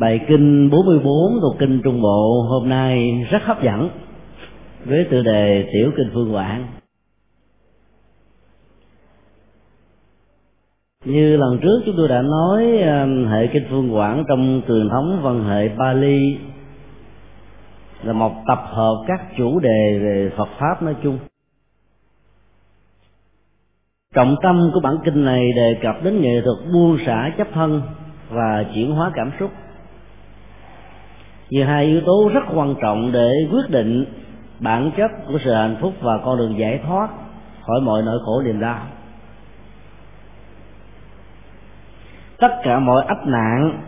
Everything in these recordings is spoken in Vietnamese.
Bài kinh 44 thuộc kinh Trung Bộ hôm nay rất hấp dẫn với tựa đề Tiểu Kinh Phương Quảng. Như lần trước chúng tôi đã nói um, hệ kinh Phương Quảng trong truyền thống văn hệ Bali là một tập hợp các chủ đề về Phật pháp nói chung. Trọng tâm của bản kinh này đề cập đến nghệ thuật buông xả chấp thân và chuyển hóa cảm xúc như hai yếu tố rất quan trọng để quyết định bản chất của sự hạnh phúc và con đường giải thoát khỏi mọi nỗi khổ niềm đau. Tất cả mọi ách nạn,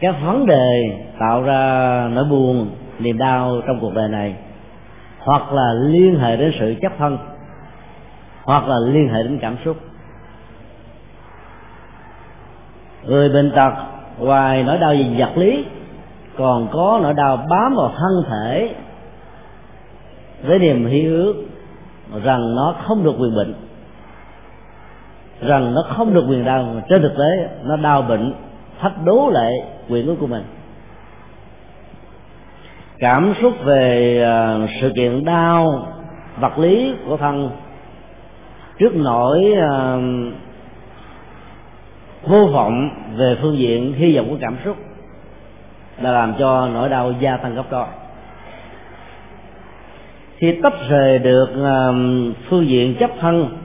các vấn đề tạo ra nỗi buồn, niềm đau trong cuộc đời này, hoặc là liên hệ đến sự chấp thân, hoặc là liên hệ đến cảm xúc. Người bệnh tật, ngoài nỗi đau về vật lý còn có nỗi đau bám vào thân thể với niềm hy ước rằng nó không được quyền bệnh rằng nó không được quyền đau. Mà trên thực tế nó đau bệnh thách đố lại quyền ước của mình. Cảm xúc về à, sự kiện đau vật lý của thân trước nỗi uh, vô vọng về phương diện hy vọng của cảm xúc là làm cho nỗi đau gia tăng gấp đôi. Khi tách rời được phương diện chấp thân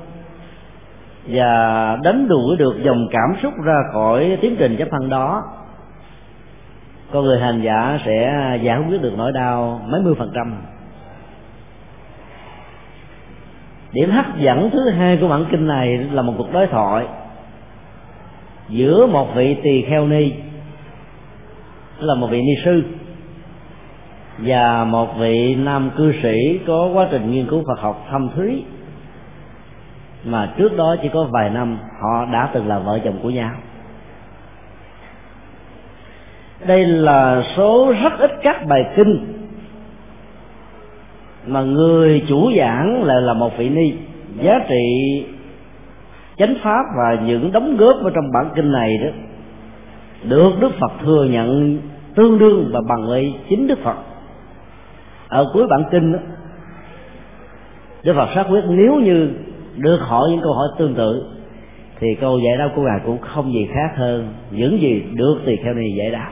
và đánh đuổi được dòng cảm xúc ra khỏi tiến trình chấp thân đó con người hành giả sẽ giải quyết được nỗi đau mấy mươi phần trăm. Điểm hấp dẫn thứ hai của bản kinh này là một cuộc đối thoại giữa một vị tỳ kheo ni là một vị ni sư. Và một vị nam cư sĩ có quá trình nghiên cứu Phật học thâm thúy. Mà trước đó chỉ có vài năm, họ đã từng là vợ chồng của nhau. Đây là số rất ít các bài kinh mà người chủ giảng lại là một vị ni. Giá trị chánh pháp và những đóng góp ở trong bản kinh này đó được đức phật thừa nhận tương đương và bằng với chính đức phật. Ở cuối bản kinh đó, đức phật xác quyết nếu như được hỏi những câu hỏi tương tự thì câu giải đáp của ngài cũng không gì khác hơn những gì được tỳ theo này giải đáp.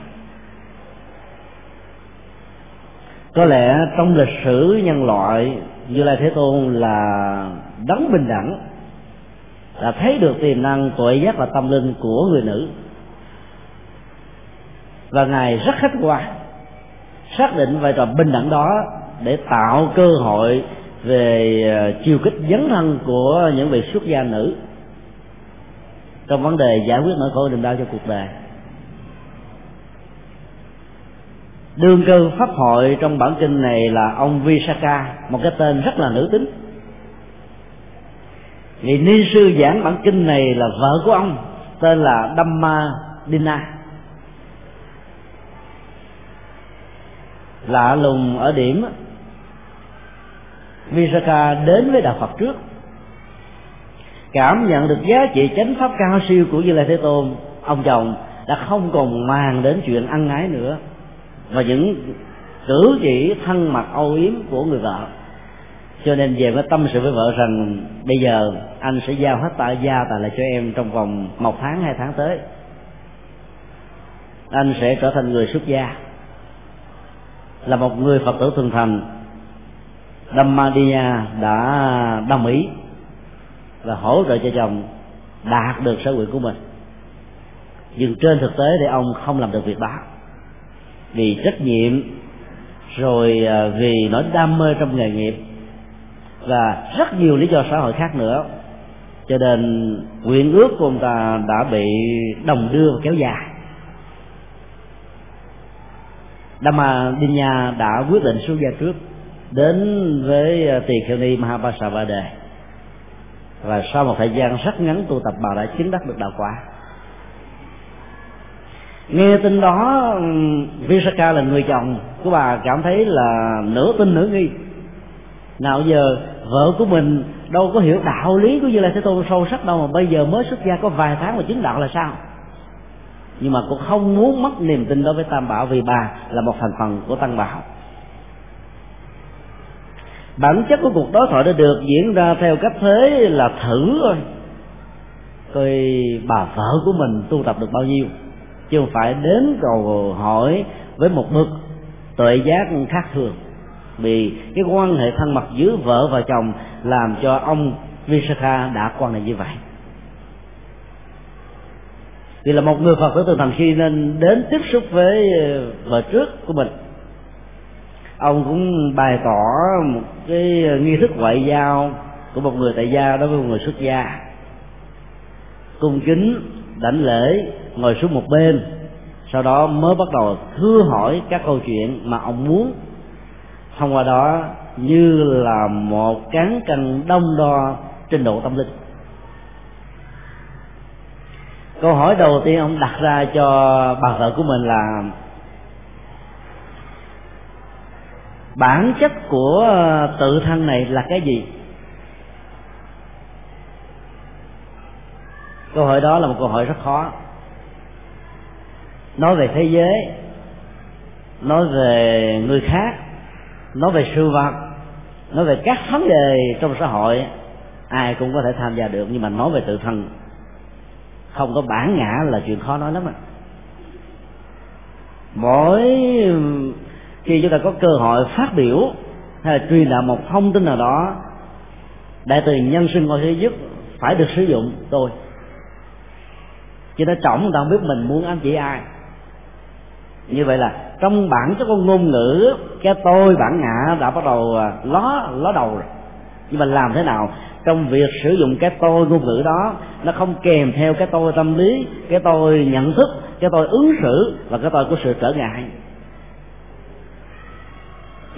Có lẽ trong lịch sử nhân loại như lai thế tôn là đấng bình đẳng là thấy được tiềm năng tuệ giác và tâm linh của người nữ và ngài rất khách quan, xác định vai trò bình đẳng đó để tạo cơ hội về ờ, chiều kích dấn thân của những vị xuất gia nữ trong vấn đề giải quyết nỗi khổ niềm đau cho cuộc đời. Đương cơ pháp hội trong bản kinh này là ông Visaka một cái tên rất là nữ tính. Vị ni sư giảng bản kinh này là vợ của ông, tên là Dhamma Dina. Lạ lùng ở điểm Visaka đến với đạo Phật trước, cảm nhận được giá trị chánh pháp cao siêu của Như Lai Thế Tôn. Ông chồng đã không còn màng đến chuyện ăn ái nữa và những cử chỉ thân mật âu yếm của người vợ. Cho nên về mới tâm sự với vợ rằng, bây giờ anh sẽ giao hết tài gia tài lại cho em trong vòng một tháng, hai tháng tới. Anh sẽ trở thành người xuất gia là một người phật tử thường thành. Dhammadiya đã đồng ý và hỗ trợ cho chồng đạt được sở nguyện của mình. Nhưng trên thực tế thì ông không làm được việc đó. Vì trách nhiệm, rồi à, vì nỗi đam mê trong nghề nghiệp và rất nhiều lý do xã hội khác nữa. Cho nên nguyện ước của ông ta đã bị đồng đưa và kéo dài. Dhamma Dinya đã quyết định xuất gia trước đến với ờ, tỳ kheo ni Mahabasavade và sau một thời gian rất ngắn tu tập, bà đã chứng đắc được đạo quả. Nghe tin đó Visaka là người chồng của bà cảm thấy là nửa tin nửa nghi. Nào giờ vợ của mình đâu có hiểu đạo lý của như là thế tôn sâu sắc đâu mà bây giờ mới xuất gia có vài tháng mà chứng đạo là sao? Nhưng mà cũng không muốn mất niềm tin đối với tam bảo vì bà là một thành phần của tăng bảo. Bản chất của cuộc đối thoại đã được diễn ra theo cách thế là thử thôi. Coi bà vợ của mình tu tập được bao nhiêu, chứ không phải đến cầu hỏi với một bậc tuệ giác khác thường. Vì cái quan hệ thân mật giữa vợ và chồng làm cho ông Visakha đã quan hệ như vậy vì là một người phật tử từ thành khi nên đến tiếp xúc với ờ, vợ trước của mình. Ông cũng bày tỏ một cái nghi thức ngoại giao của một người tại gia đối với một người xuất gia. Cung kính, đảnh lễ, ngồi xuống một bên, sau đó mới bắt đầu thưa hỏi các câu chuyện mà ông muốn. Thông qua đó, như là một cán cân đông đo trình độ tâm linh câu hỏi đầu tiên ông đặt ra cho bà vợ của mình là bản chất của ờ, tự thân này là cái gì? Câu hỏi đó là một câu hỏi rất khó. Nói về thế giới, nói về người khác, nói về sự vật, nói về các vấn đề trong xã hội, ai cũng có thể tham gia được, nhưng mà nói về tự thân không có bản ngã là chuyện khó nói lắm ạ. Mỗi, khi chúng ta có cơ hội phát biểu hay là truyền đạt một thông tin nào đó, đại từ nhân sinh ngôi thế giới phải được sử dụng tôi chứ nó trọng, người ta không biết mình muốn ám chỉ ai. Như vậy là trong bản chất con ngôn ngữ, cái tôi bản ngã đã bắt đầu à, ló ló đầu rồi. Nhưng mà làm thế nào? Trong việc sử dụng cái tôi ngôn ngữ đó, nó không kèm theo cái tôi tâm lý, cái tôi nhận thức, cái tôi ứng xử và cái tôi của sự trở ngại.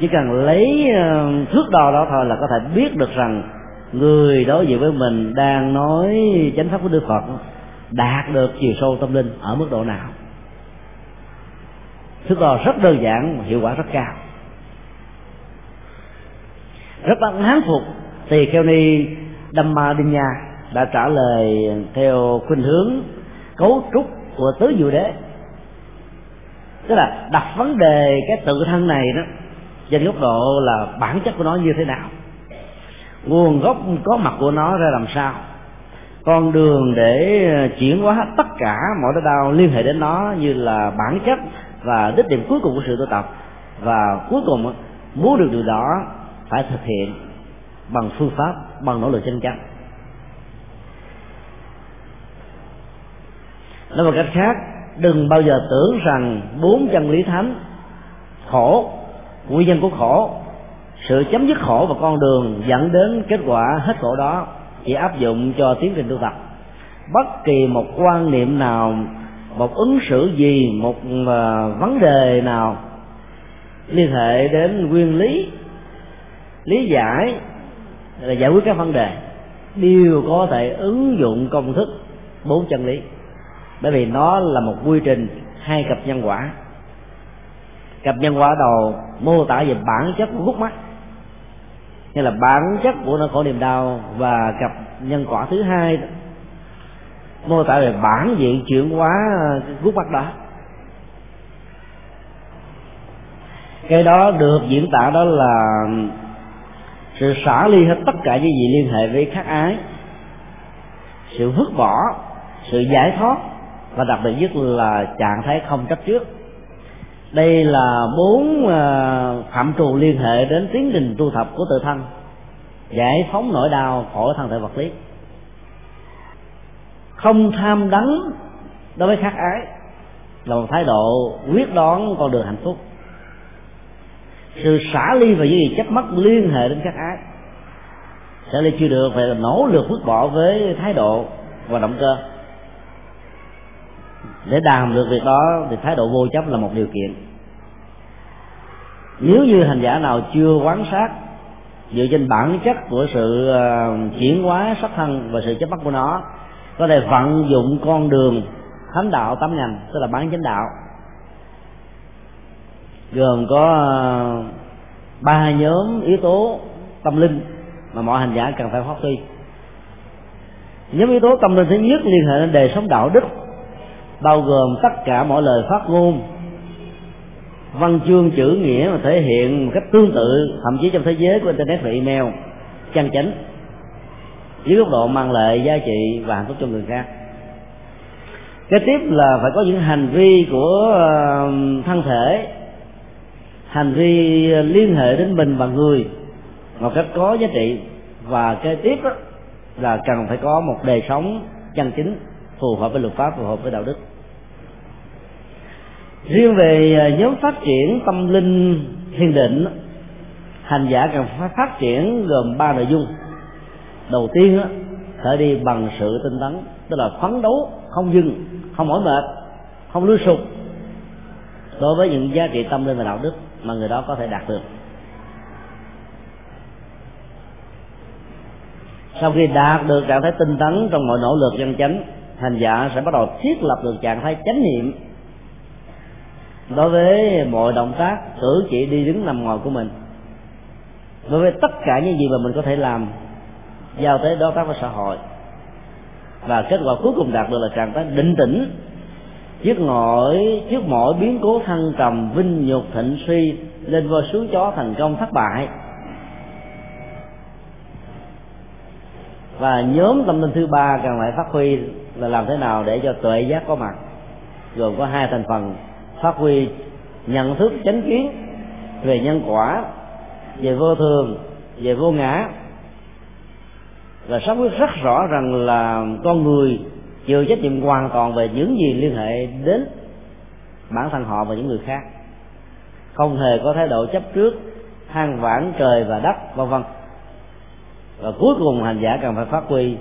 Chỉ cần lấy ờ, thước đo đó thôi là có thể biết được rằng người đối diện với mình đang nói chánh pháp của đức phật đạt được chiều sâu tâm linh ở mức độ nào. Thước đo rất đơn giản, hiệu quả rất cao. Rất đáng thán phục thì kheo ni Dhammadinha đã trả lời theo khuynh hướng cấu trúc của tứ diệu đế. Tức là đặt vấn đề cái tự thân này đó trên góc độ là bản chất của nó như thế nào, nguồn gốc có mặt của nó ra làm sao, con đường để chuyển hóa tất cả mọi nỗi đau liên hệ đến nó như là bản chất và đích điểm cuối cùng của sự tu tập. Và cuối cùng muốn được điều đó phải thực hiện bằng phương pháp, bằng nỗ lực chân chánh nói một cách khác, đừng bao giờ tưởng rằng bốn chân lý thánh khổ, nguyên nhân của khổ, sự chấm dứt khổ và con đường dẫn đến kết quả hết khổ đó chỉ áp dụng cho tiến trình tu tập. Bất kỳ một quan niệm nào, một ứng xử gì, một à, vấn đề nào liên hệ đến nguyên lý lý giải là giải quyết các vấn đề. Đều có thể ứng dụng công thức bốn chân lý. Bởi vì nó là một quy trình hai cặp nhân quả. Cặp nhân quả đầu mô tả về bản chất của khúc mắt như là bản chất của nỗi khổ niềm đau và cặp nhân quả thứ hai mô tả về bản diện chuyển hóa khúc mắt đó. Cái đó được diễn tả đó là sự xả ly hết tất cả những gì liên hệ với khắc ái. Sự vứt bỏ, sự giải thoát, và đặc biệt nhất là trạng thái không chấp trước. Đây là bốn ờ, phạm trù liên hệ đến tiến trình tu tập của tự thân, giải phóng nỗi đau khỏi thân thể vật lý. Không tham đắng đối với khắc ái là một thái độ quyết đoán con đường hạnh phúc sự xả ly và những gì chấp mắt liên hệ đến các ái xả ly chưa được, phải nỗ lực vứt bỏ với thái độ và động cơ. Để làm được việc đó thì thái độ vô chấp là một điều kiện. Nếu như hành giả nào chưa quán sát, dựa trên bản chất của sự ờ, chuyển hóa sắc thân và sự chấp mắt của nó, có thể vận dụng con đường thánh đạo tám ngành, tức là bán chánh đạo gồm có à, ba nhóm yếu tố tâm linh mà mọi hành giả cần phải phát huy. Nhóm yếu tố tâm linh thứ nhất liên hệ đến đời sống đạo đức, bao gồm tất cả mọi lời phát ngôn, văn chương chữ nghĩa mà thể hiện một cách tương tự, thậm chí trong thế giới của internet và email, chân chánh, dưới góc độ mang lại giá trị và hạnh phúc cho người khác. Kế tiếp là phải có những hành vi của à, thân thể hành vi ờ, liên hệ đến mình và người một cách có giá trị và kế tiếp đó là cần phải có một đời sống chân chính phù hợp với luật pháp phù hợp với đạo đức. Riêng về ờ, nhóm phát triển tâm linh thiền định hành giả cần phải phát triển gồm ba nội dung. Đầu tiên đó, phải đi bằng sự tinh tấn tức là phấn đấu không dừng không mỏi mệt không lưu sụp đối với những giá trị tâm linh và đạo đức mà người đó có thể đạt được. Sau khi đạt được trạng thái tinh tấn trong mọi nỗ lực dân chánh, hành giả sẽ bắt đầu thiết lập được trạng thái chánh niệm. Đối với mọi động tác, cử chỉ đi đứng nằm ngồi của mình. Đối với tất cả những gì mà mình có thể làm, giao tới đối tác với xã hội. Và kết quả cuối cùng đạt được là trạng thái định tĩnh trước mọi trước mỗi biến cố thăng trầm, vinh nhục thịnh suy, lên voi xuống chó thành công thất bại. Và nhóm tâm linh thứ ba cần phải phát huy là làm thế nào để cho tuệ giác có mặt. Gồm có hai thành phần, phát huy nhận thức chánh kiến về nhân quả, về vô thường, về vô ngã. Và xác quyết rất rõ rằng là con người chịu trách nhiệm hoàn toàn về những gì liên hệ đến bản thân họ và những người khác. Không hề có thái độ chấp trước, than vãn trời và đất, vân vân. Và cuối cùng hành giả cần phải phát huy,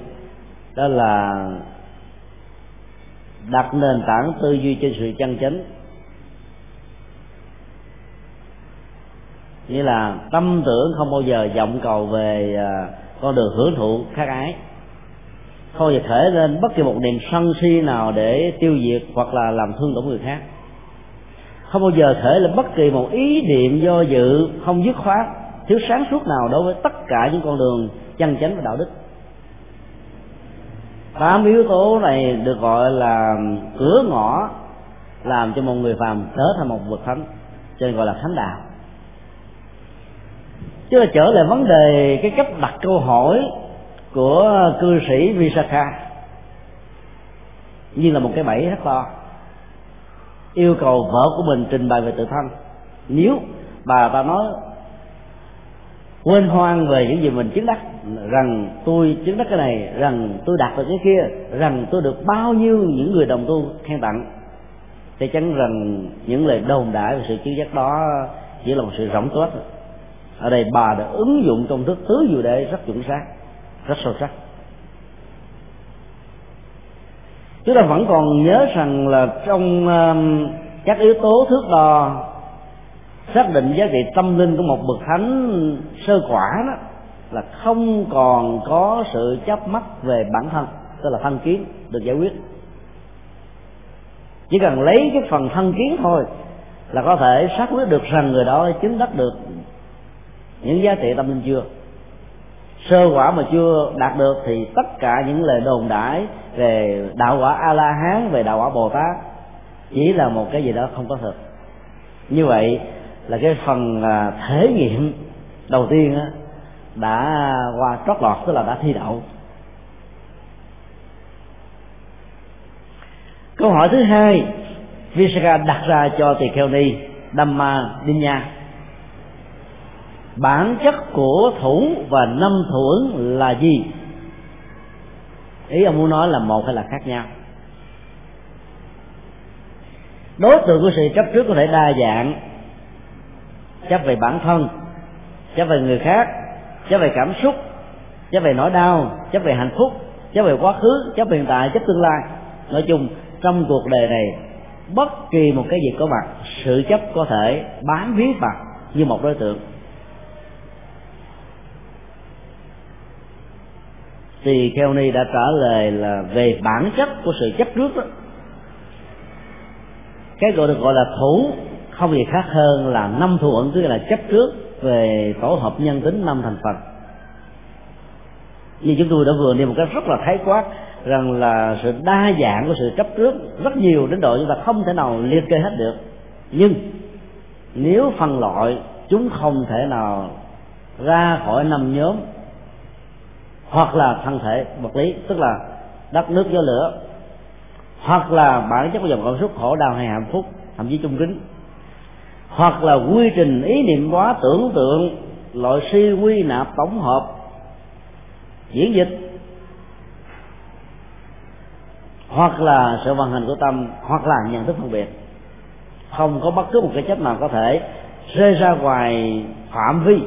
đó là đặt nền tảng tư duy trên sự chân chánh. Nghĩa là tâm tưởng không bao giờ vọng cầu về à, con đường hưởng thụ khác ái không bao giờ khởi lên bất kỳ một niềm sân si nào để tiêu diệt hoặc là làm thương tổn người khác. Không bao giờ khởi lên bất kỳ một ý niệm do dự, không dứt khoát, thiếu sáng suốt nào đối với tất cả những con đường chân chánh và đạo đức. Tám yếu tố này được gọi là cửa ngõ làm cho một người phàm trở thành một bậc thánh, cho nên gọi là thánh đạo. Chứ là trở lại vấn đề cái cách đặt câu hỏi của cư sĩ Visakha. Như là một cái bẫy rất to. Yêu cầu vợ của mình trình bày về tự thân. Nếu bà ta nói, quên hoang về những gì mình chứng đắc, rằng tôi chứng đắc cái này, rằng tôi đạt được cái kia, rằng tôi được bao nhiêu những người đồng tu khen tặng, thì chắn rằng những lời đồn đại về sự chứng giác đó chỉ là một sự rỗng tuếch. Ở đây bà đã ứng dụng công thức tứ diệu đệ rất chuẩn xác rất sâu sắc. Chúng ta vẫn còn nhớ rằng là trong um, các yếu tố thước đo xác định giá trị tâm linh của một bậc thánh sơ quả đó là không còn có sự chấp mắc về bản thân, tức là thân kiến được giải quyết. Chỉ cần lấy cái phần thân kiến thôi là có thể xác quyết được rằng người đó chứng đắc được những giá trị tâm linh chưa sơ quả mà chưa đạt được thì tất cả những lời đồn đãi về đạo quả a la hán về đạo quả bồ tát chỉ là một cái gì đó không có thực như vậy là cái phần à, thể nghiệm đầu tiên đã qua trót lọt, tức là đã thi đậu. Câu hỏi thứ hai Visaka đặt ra cho tỳ kheo ni, Dhamma Dinya bản chất của thủ và năm thủ ứng là gì? Ý ông muốn nói là một hay là khác nhau? Đối tượng của sự chấp trước có thể đa dạng, chấp về bản thân, chấp về người khác, chấp về cảm xúc, chấp về nỗi đau, chấp về hạnh phúc, chấp về quá khứ, chấp hiện tại, chấp tương lai. Nói chung, trong cuộc đời này, bất kỳ một cái gì có mặt, sự chấp có thể bám víu vào như một đối tượng. Thì kheo ni đã trả lời là về bản chất của sự chấp trước đó. Cái gọi được gọi là thủ, không gì khác hơn là năm thủ ẩn, tức là chấp trước về tổ hợp nhân tính năm thành phần. Như chúng tôi đã vừa nêu một cách rất là thái quát rằng là sự đa dạng của sự chấp trước rất nhiều đến độ chúng ta không thể nào liệt kê hết được. Nhưng nếu phân loại, chúng không thể nào ra khỏi năm nhóm hoặc là thân thể, vật lý, tức là đất, nước, gió, lửa, hoặc là bản chất của dòng cảm xúc, khổ, đau hay hạnh phúc, thậm chí trung kính. Hoặc là quy trình, ý niệm hóa, tưởng tượng, loại suy quy nạp tổng hợp, diễn dịch. Hoặc là sự vận hành của tâm, hoặc là nhận thức phân biệt. Không có bất cứ một cái chất nào có thể rơi ra ngoài phạm vi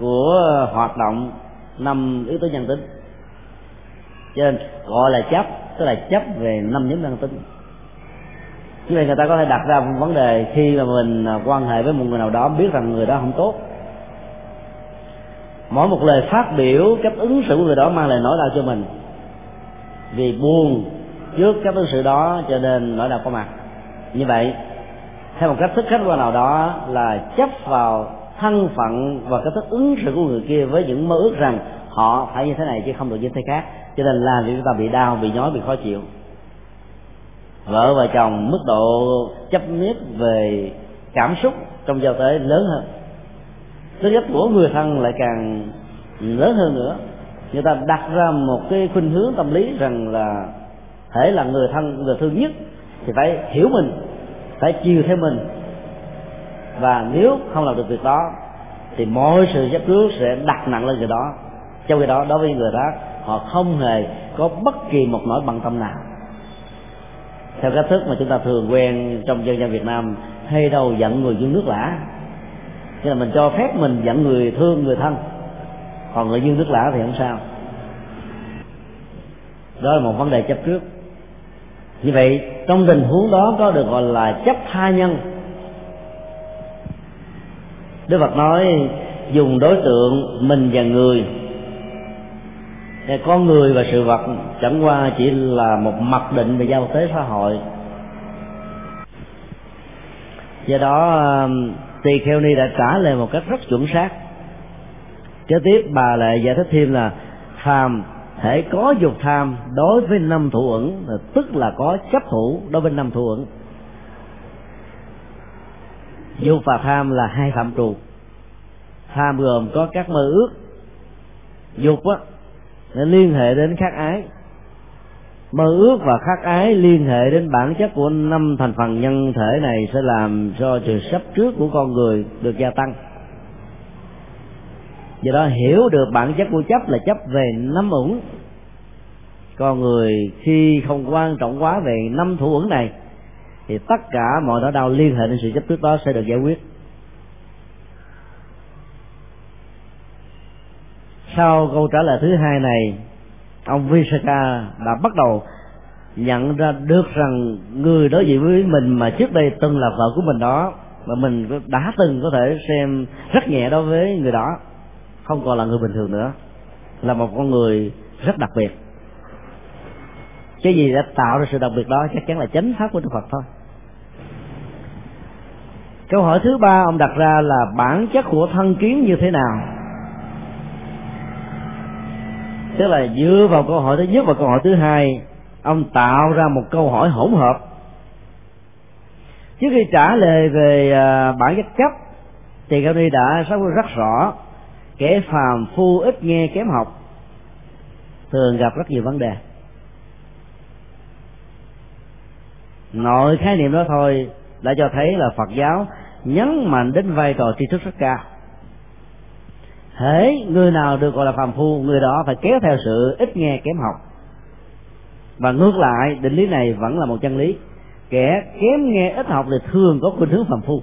của hoạt động năm yếu tố nhân tính. Cho nên gọi là chấp, tức là chấp về năm nhóm nhân tính. Như vậy người ta có thể đặt ra một vấn đề khi mà mình à, quan hệ với một người nào đó, biết rằng người đó không tốt. Mỗi một lời phát biểu, cách ứng xử của người đó mang lại nỗi đau cho mình. Vì buồn trước cách ứng xử đó cho nên nỗi đau có mặt. Như vậy, theo một cách thức khách quan nào đó là chấp vào thân phận và cái thức ứng xử của người kia với những mơ ước rằng họ phải như thế này chứ không được như thế khác. Cho nên làm cho chúng ta bị đau, bị nhói, bị khó chịu? Vợ và chồng mức độ chấp nhất về cảm xúc trong giao tế lớn hơn. Tính cách của người thân lại càng lớn hơn nữa. Người ta đặt ra một cái khuynh hướng tâm lý rằng là thể là người thân, người thương nhất thì phải hiểu mình, phải chiều theo mình và nếu không làm được việc đó, thì mọi sự chấp trước sẽ đặt nặng lên người đó. Trong khi đó, đối với người đó, họ không hề có bất kỳ một nỗi bận tâm nào. Theo cách thức mà chúng ta thường quen trong dân gian Việt Nam, hay đâu giận người dương nước lã. Cho là mình cho phép mình giận người thương, người thân. Còn người dương nước lã thì không sao. Đó là một vấn đề chấp trước. Như vậy, trong tình huống đó có được gọi là chấp tha nhân. Đức Phật nói, dùng đối tượng mình và người. Để con người và sự vật chẳng qua chỉ là một mặc định về giao tế xã hội. Do đó um, tỳ kheo ni đã trả lời một cách rất chuẩn xác. Kế tiếp, bà lại giải thích thêm là phàm thể có dục tham đối với năm thủ ẩn tức là có chấp thủ đối với năm thủ ẩn dục và tham là hai phạm trù. Tham gồm có các mơ ước, dục á, nó liên hệ đến khát ái. Mơ ước và khát ái liên hệ đến bản chất của năm thành phần nhân thể này sẽ làm cho sự sắp trước của con người được gia tăng. Do đó hiểu được bản chất của chấp là chấp về năm ủng con người khi không quan trọng quá về năm thủ ẩn này thì tất cả mọi nỗi đau liên hệ đến sự chấp trước đó sẽ được giải quyết. Sau câu trả lời thứ hai này, ông Visaka đã bắt đầu nhận ra được rằng người đối diện với mình mà trước đây từng là vợ của mình đó và mình đã từng có thể xem rất nhẹ đối với người đó, không còn là người bình thường nữa, là một con người rất đặc biệt cái gì đã tạo ra sự đặc biệt đó chắc chắn là chánh pháp của đức phật thôi. Câu hỏi thứ ba ông đặt ra là bản chất của thân kiến như thế nào? Tức là dựa vào câu hỏi thứ nhất và câu hỏi thứ hai, ông tạo ra một câu hỏi hỗn hợp. Trước khi trả lời về à, bản chất chấp, thì cao ni đã sắp rất rõ, kẻ phàm phu ít nghe kém học, thường gặp rất nhiều vấn đề. Nội khái niệm đó thôi đã cho thấy là phật giáo nhấn mạnh đến vai trò tri thức rất cao. Hễ người nào được gọi là phàm phu, người đó phải kéo theo sự ít nghe kém học. Và ngược lại, định lý này vẫn là một chân lý. Kẻ kém nghe ít học thì thường có khuynh hướng phàm phu.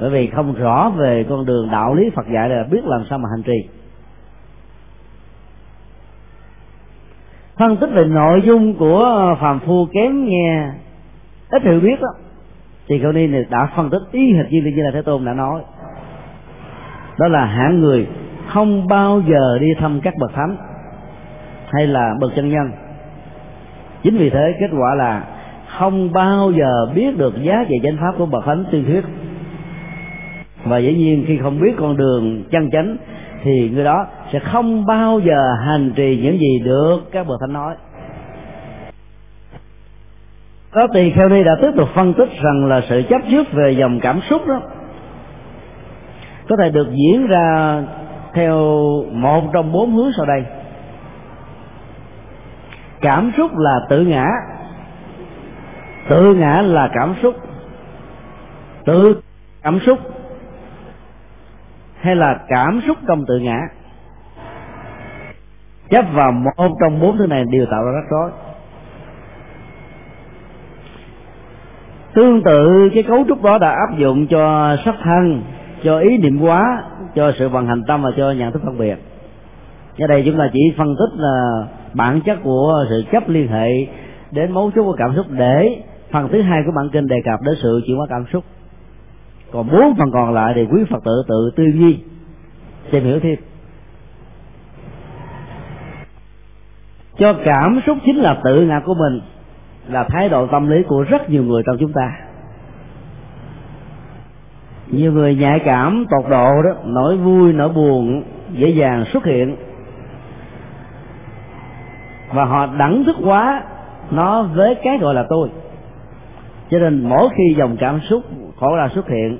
Bởi vì không rõ về con đường đạo lý Phật dạy là biết làm sao mà hành trì. Phân tích về nội dung của ờ, phàm phu kém nghe. Ít hiểu biết đó thì cậu ni này đã phân tích ý hệt như như là thế tôn đã nói. Đó là hạng người không bao giờ đi thăm các bậc thánh hay là bậc chân nhân. Chính vì thế kết quả là không bao giờ biết được giá trị chánh pháp của bậc thánh tuyên thuyết. Và dĩ nhiên khi không biết con đường chân chánh thì người đó sẽ không bao giờ hành trì những gì được, các bậc thánh nói. Có tỳ kheo ni đã tiếp tục phân tích rằng là sự chấp trước về dòng cảm xúc đó có thể được diễn ra theo một trong bốn hướng sau đây. Cảm xúc là tự ngã. Tự ngã là cảm xúc. Tự cảm xúc hay là cảm xúc trong tự ngã? Chấp vào một trong bốn thứ này đều tạo ra rắc rối. Tương tự, cái cấu trúc đó đã áp dụng cho sắc thân, cho ý niệm quá cho sự vận hành tâm và cho nhận thức phân biệt. Ở đây chúng ta chỉ phân tích là bản chất của sự chấp liên hệ đến mấu chốt của cảm xúc để phần thứ hai của bản kinh đề cập đến sự chuyển hóa cảm xúc. Còn bốn phần còn lại thì quý phật tử tự tư duy, tìm hiểu thêm. Cho cảm xúc chính là tự ngã của mình, là thái độ tâm lý của rất nhiều người trong chúng ta. Nhiều người nhạy cảm, tột độ đó, nỗi vui, nỗi buồn dễ dàng xuất hiện. Và họ đẳng thức quá, nó với cái gọi là tôi. Cho nên mỗi khi dòng cảm xúc, khổ đau xuất hiện,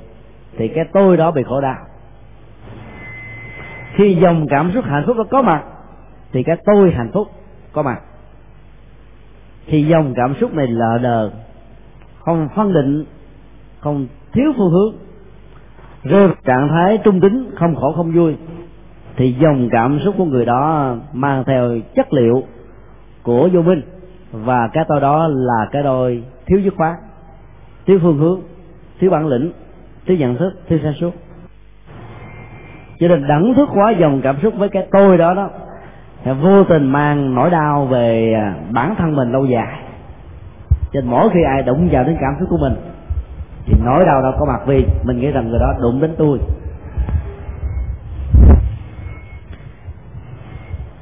thì cái tôi đó bị khổ đau. Khi dòng cảm xúc hạnh phúc nó có mặt, thì cái tôi hạnh phúc có mặt. Thì dòng cảm xúc này lờ đờ, không phân định, không thiếu phương hướng rơi vào trạng thái trung tính không khổ không vui, thì dòng cảm xúc của người đó mang theo chất liệu của vô minh, và cái tôi đó là cái đôi thiếu dứt khoát, thiếu phương hướng, thiếu bản lĩnh, thiếu nhận thức, thiếu sáng suốt. Cho nên đẳng thức quá dòng cảm xúc với cái tôi đó đó vô tình mang nỗi đau về à, bản thân mình lâu dài. Cho nên mỗi khi ai đụng vào đến cảm xúc của mình, thì nỗi đau đó có mặt vì mình nghĩ rằng người đó đụng đến tôi.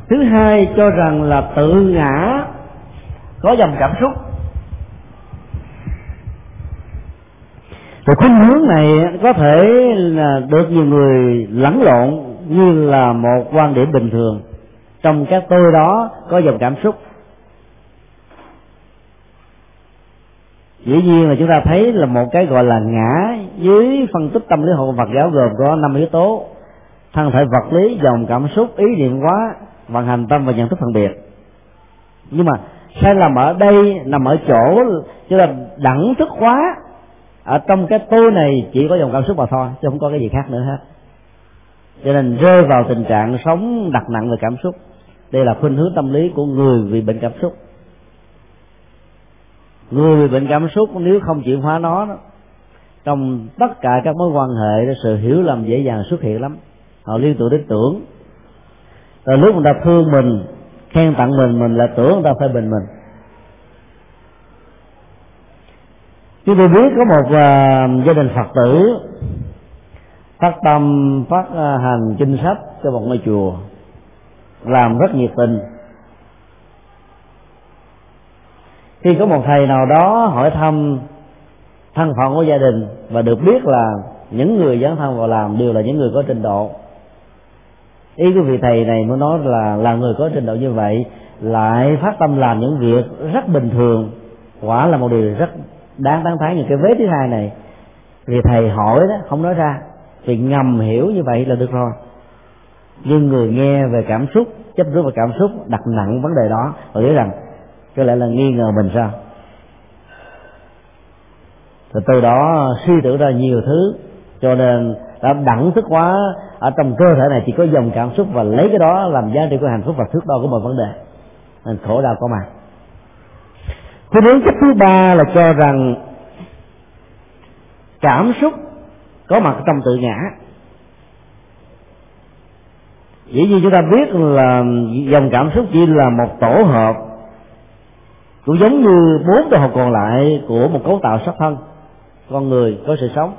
Thứ hai cho rằng là tự ngã có dòng cảm xúc. Rồi khuynh hướng này có thể là được nhiều người lẫn lộn như là một quan điểm bình thường trong các tôi đó có dòng cảm xúc. Dĩ nhiên là chúng ta thấy là một cái gọi là ngã dưới phân tích tâm lý học Phật giáo gồm có năm yếu tố. Thân thể vật lý, dòng cảm xúc, ý niệm quá vận hành tâm và nhận thức phân biệt. Nhưng mà sai lầm ở đây nằm ở chỗ chúng ta đẳng thức quá ở trong cái tôi này chỉ có dòng cảm xúc mà thôi, chứ không có cái gì khác nữa hết. Cho nên rơi vào tình trạng sống đặt nặng về cảm xúc đây là khuynh hướng tâm lý của người bị bệnh cảm xúc. Người bị bệnh cảm xúc nếu không chuyển hóa nó trong tất cả các mối quan hệ sự hiểu lầm dễ dàng xuất hiện lắm. Họ liên tục đến tưởng. Rồi lúc người ta thương mình khen tặng mình mình là tưởng người ta phê bình mình. Chúng tôi biết có một uh, gia đình phật tử phát tâm phát uh, hành kinh sách cho một ngôi chùa làm rất nhiệt tình. Khi có một thầy nào đó hỏi thăm thân phận của gia đình và được biết là những người dấn thân vào làm đều là những người có trình độ, ý của vị thầy này muốn nói là là người có trình độ như vậy lại phát tâm làm những việc rất bình thường, quả là một điều rất đáng tán thán. Những cái vế thứ hai này vì thầy hỏi đó, không nói ra vì ngầm hiểu như vậy là được rồi nhưng người nghe về cảm xúc, chấp trước về cảm xúc, đặt nặng vấn đề đó và nghĩ rằng, có lẽ là nghi ngờ mình sao? Thì từ đó suy tưởng ra nhiều thứ, cho nên đã đẳng thức quá, ở trong cơ thể này chỉ có dòng cảm xúc và lấy cái đó làm giá trị của hạnh phúc và thước đo của mọi vấn đề. Nên khổ đau có mặt khuynh hướng cách thứ ba là cho rằng cảm xúc có mặt trong tự ngã dĩ nhiên chúng ta biết là dòng cảm xúc chỉ là một tổ hợp cũng giống như bốn tổ hợp còn lại của một cấu tạo sắc thân. Con người có sự sống.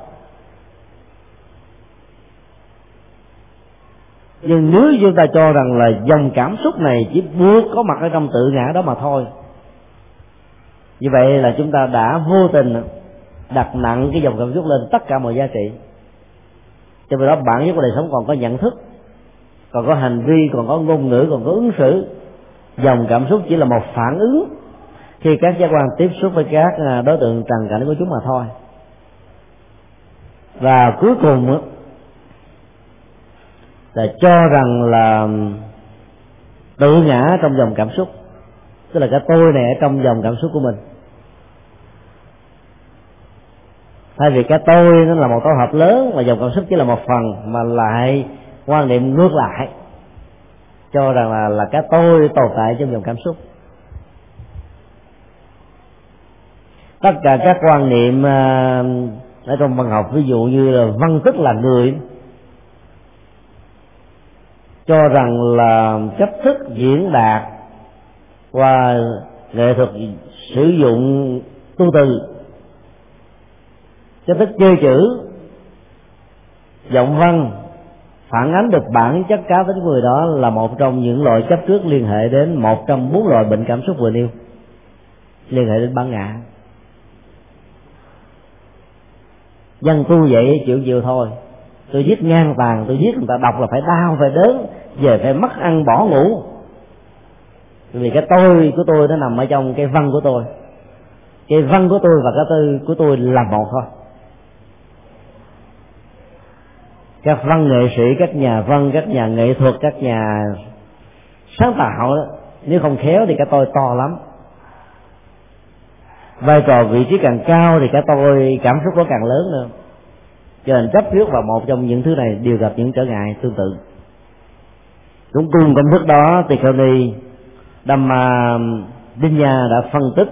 Nhưng nếu chúng ta cho rằng là dòng cảm xúc này chỉ buộc có mặt ở trong tự ngã đó mà thôi, như vậy là chúng ta đã vô tình đặt nặng cái dòng cảm xúc lên tất cả mọi giá trị. Cho nên đó, bản chất của đời sống còn có nhận thức còn có hành vi, còn có ngôn ngữ, còn có ứng xử. Dòng cảm xúc chỉ là một phản ứng. Khi các giác quan tiếp xúc với các à, đối tượng trần cảnh của chúng mà thôi. Và cuối cùng là cho rằng là tự ngã trong dòng cảm xúc. Tức là cái tôi này ở trong dòng cảm xúc của mình. Thay vì cái tôi nó là một tổ hợp lớn mà dòng cảm xúc chỉ là một phần mà lại quan niệm ngược lại, cho rằng là là cái tôi tồn tại trong dòng cảm xúc. Tất cả các quan niệm à, ở trong văn học, ví dụ như là văn tức là người, cho rằng là cách thức diễn đạt qua nghệ thuật sử dụng tu từ, cách thức chơi chữ, giọng văn phản ánh được bản chất cá tính người đó là một trong những loại chấp trước liên hệ đến một trong bốn loại bệnh cảm xúc vừa nêu. Liên hệ đến bản ngã. Dân tu vậy chịu chịu thôi. Tôi giết ngang tàn, tôi giết người ta đọc là phải đau, phải đớn, về phải mất ăn bỏ ngủ. Vì cái tôi của tôi nó nằm ở trong cái văn của tôi. Cái văn của tôi và cái tư của tôi là một thôi. Các văn nghệ sĩ các nhà văn các nhà nghệ thuật các nhà sáng tạo đó, nếu không khéo thì cái tôi to lắm. Vai trò vị trí càng cao thì cái tôi cảm xúc nó càng lớn nữa. Cho nên chấp trước vào một trong những thứ này đều gặp những trở ngại tương tự. Cũng cùng công thức đó thì Tikhoni Dhamma Nha đã phân tích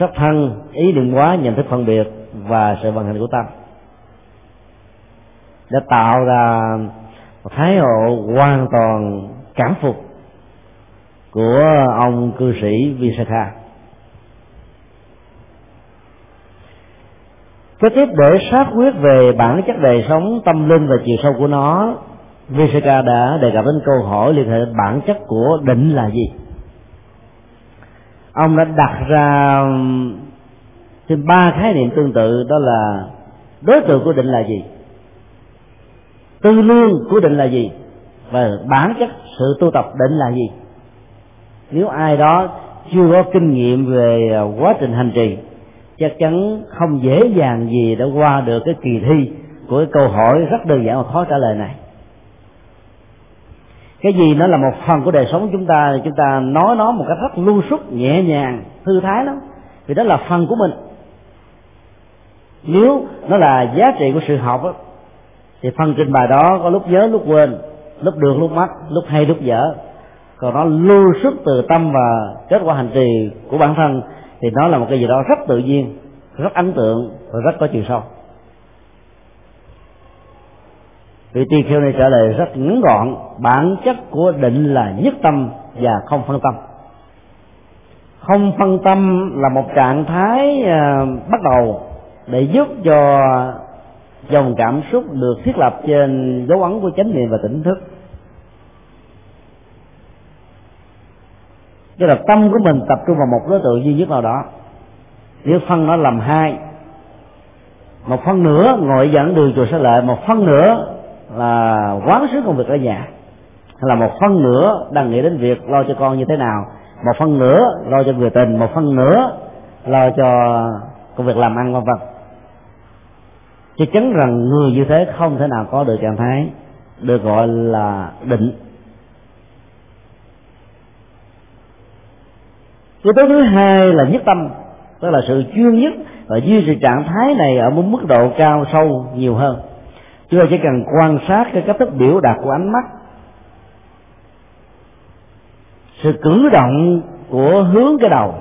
sắc thân ý niệm quá nhận thức phân biệt và sự vận hành của tâm đã tạo ra một thái độ hoàn toàn cảm phục của ông cư sĩ Visakha. Kế tiếp để sát quyết về bản chất đời sống, tâm linh và chiều sâu của nó, Visakha đã đề cập đến câu hỏi liên hệ bản chất của định là gì. Ông đã đặt ra thêm ba khái niệm tương tự, đó là đối tượng của định là gì tư lương của định là gì? Và bản chất sự tu tập định là gì? Nếu ai đó chưa có kinh nghiệm về à, quá trình hành trì chắc chắn không dễ dàng gì đã qua được cái kỳ thi của cái câu hỏi rất đơn giản và khó trả lời này. Cái gì nó là một phần của đời sống chúng ta thì chúng ta nói nó một cách rất lưu sút nhẹ nhàng thư thái lắm. Vì đó là phần của mình. Nếu nó là giá trị của sự học đó, thì phân trình bài đó có lúc nhớ, lúc quên, lúc được, lúc mất lúc hay, lúc dở. Còn nó lưu xuất từ tâm và kết quả hành trì của bản thân, thì nó là một cái gì đó rất tự nhiên, rất ấn tượng và rất có chiều sâu. Vị tỳ kheo này trả lời rất ngắn gọn, bản chất của định là nhất tâm và không phân tâm. Không phân tâm là một trạng thái à, bắt đầu để giúp cho dòng cảm xúc được thiết lập trên dấu ấn của chánh niệm và tỉnh thức. Tức là tâm của mình tập trung vào một đối tượng duy nhất nào đó. Nếu phân nó làm hai, một phân nữa ngồi dẫn đường chùa sẽ lợi một phân nữa là quán xứ công việc ở nhà, hay là một phân nữa đang nghĩ đến việc lo cho con như thế nào, một phân nữa lo cho người tình, một phân nữa lo cho công việc làm ăn, vân vân chắc chắn rằng người như thế không thể nào có được trạng thái được gọi là định. Yếu tố thứ hai là nhất tâm, tức là sự chuyên nhất và duy trì trạng thái này ở một mức độ cao sâu nhiều hơn. Chúng ta chỉ cần quan sát cái cách thức biểu đạt của ánh mắt. Sự cử động của hướng cái đầu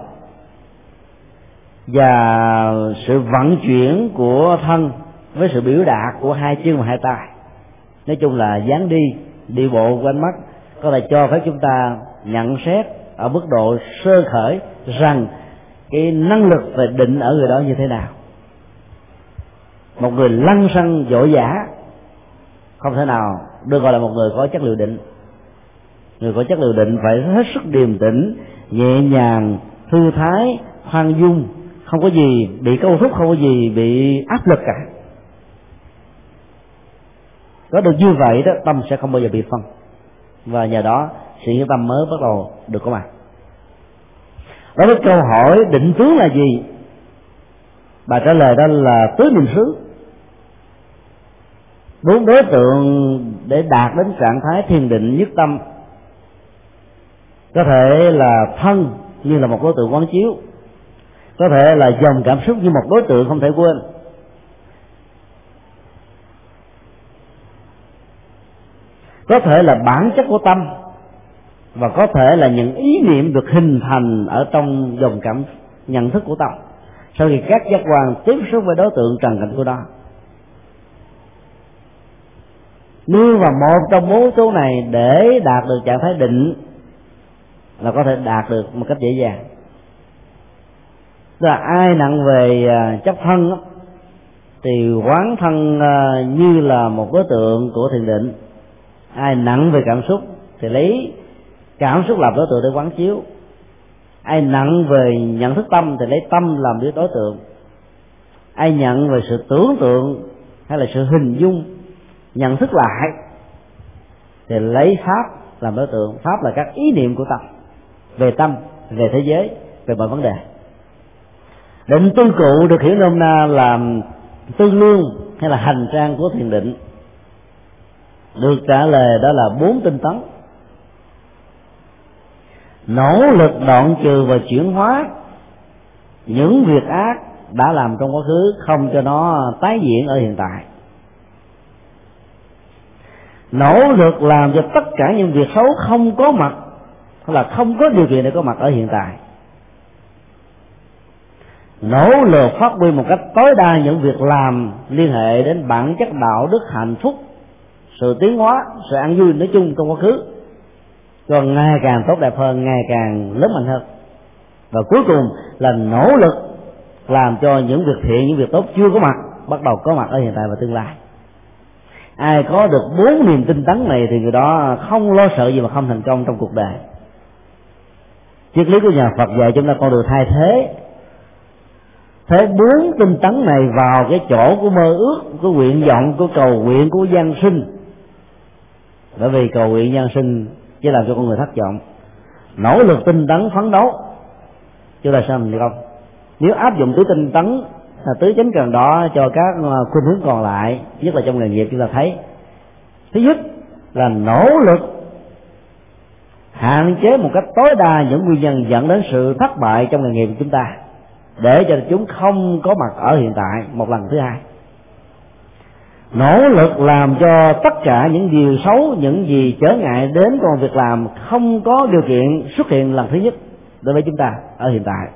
và sự vận chuyển của thân với sự biểu đạt của hai chân và hai tay. Nói chung là dáng đi đi bộ quanh mắt có thể cho phép chúng ta nhận xét ở mức độ sơ khởi rằng cái năng lực về định ở người đó như thế nào. Một người lăng xăng dội dã không thể nào được gọi là một người có chất liệu định. Người có chất liệu định phải hết sức điềm tĩnh, nhẹ nhàng, thư thái, khoan dung, không có gì bị câu thúc, không có gì bị áp lực cả có được như vậy đó, tâm sẽ không bao giờ bị phân. Và nhờ đó, sự hiểu tâm mới bắt đầu được có mặt. Đối với câu hỏi định tướng là gì? Bà trả lời đó là tứ niệm xứ. Bốn đối tượng để đạt đến trạng thái thiền định nhất tâm. Có thể là thân như là một đối tượng quán chiếu. Có thể là dòng cảm xúc như một đối tượng không thể quên. Có thể là bản chất của tâm, và có thể là những ý niệm được hình thành ở trong dòng cảm nhận thức của tâm. Sau khi các giác quan tiếp xúc với đối tượng trần cảnh của đó nương vào một trong bốn số này để đạt được trạng thái định là có thể đạt được một cách dễ dàng. Tức là ai nặng về à, chấp thân thì quán thân à, như là một đối tượng của thiền định ai nặng về cảm xúc thì lấy cảm xúc làm đối tượng để quán chiếu. Ai nặng về nhận thức tâm thì lấy tâm làm đứa đối tượng. Ai nhận về sự tưởng tượng hay là sự hình dung, nhận thức lại thì lấy pháp làm đối tượng. Pháp là các ý niệm của tâm, về tâm, về thế giới, về mọi vấn đề. Định tư cụ được hiểu nôm na là tương lương hay là hành trang của thiền định được trả lời đó là bốn tinh tấn. Nỗ lực đoạn trừ và chuyển hóa những việc ác đã làm trong quá khứ không cho nó tái diễn ở hiện tại. Nỗ lực làm cho tất cả những việc xấu không có mặt, hoặc là không có điều kiện để có mặt ở hiện tại. Nỗ lực phát huy một cách tối đa những việc làm liên hệ đến bản chất đạo đức hạnh phúc sự tiến hóa, sự an vui nói chung trong quá khứ còn ngày càng tốt đẹp hơn, ngày càng lớn mạnh hơn. Và cuối cùng là nỗ lực làm cho những việc thiện, những việc tốt chưa có mặt, bắt đầu có mặt ở hiện tại và tương lai. Ai có được bốn niềm tin tấn này thì người đó không lo sợ gì mà không thành công trong cuộc đời. Triết lý của nhà Phật dạy chúng ta con đường thay thế. Thế bốn tinh tấn này vào cái chỗ của mơ ước, của nguyện vọng, của cầu nguyện, của gian sinh bởi vì cầu nguyện nhân sinh chỉ làm cho con người thất vọng. Nỗ lực tinh tấn phấn đấu, chứ là sao mình không? Nếu áp dụng tứ tinh tấn là tứ chánh cần đó cho các à, khuynh hướng còn lại, nhất là trong nghề nghiệp chúng ta thấy. Thứ nhất là nỗ lực hạn chế một cách tối đa những nguyên nhân dẫn đến sự thất bại trong nghề nghiệp của chúng ta, để cho chúng không có mặt ở hiện tại, một lần thứ hai nỗ lực làm cho tất cả những điều xấu, những gì trở ngại đến công việc làm không có điều kiện xuất hiện lần thứ nhất đối với chúng ta ở hiện tại.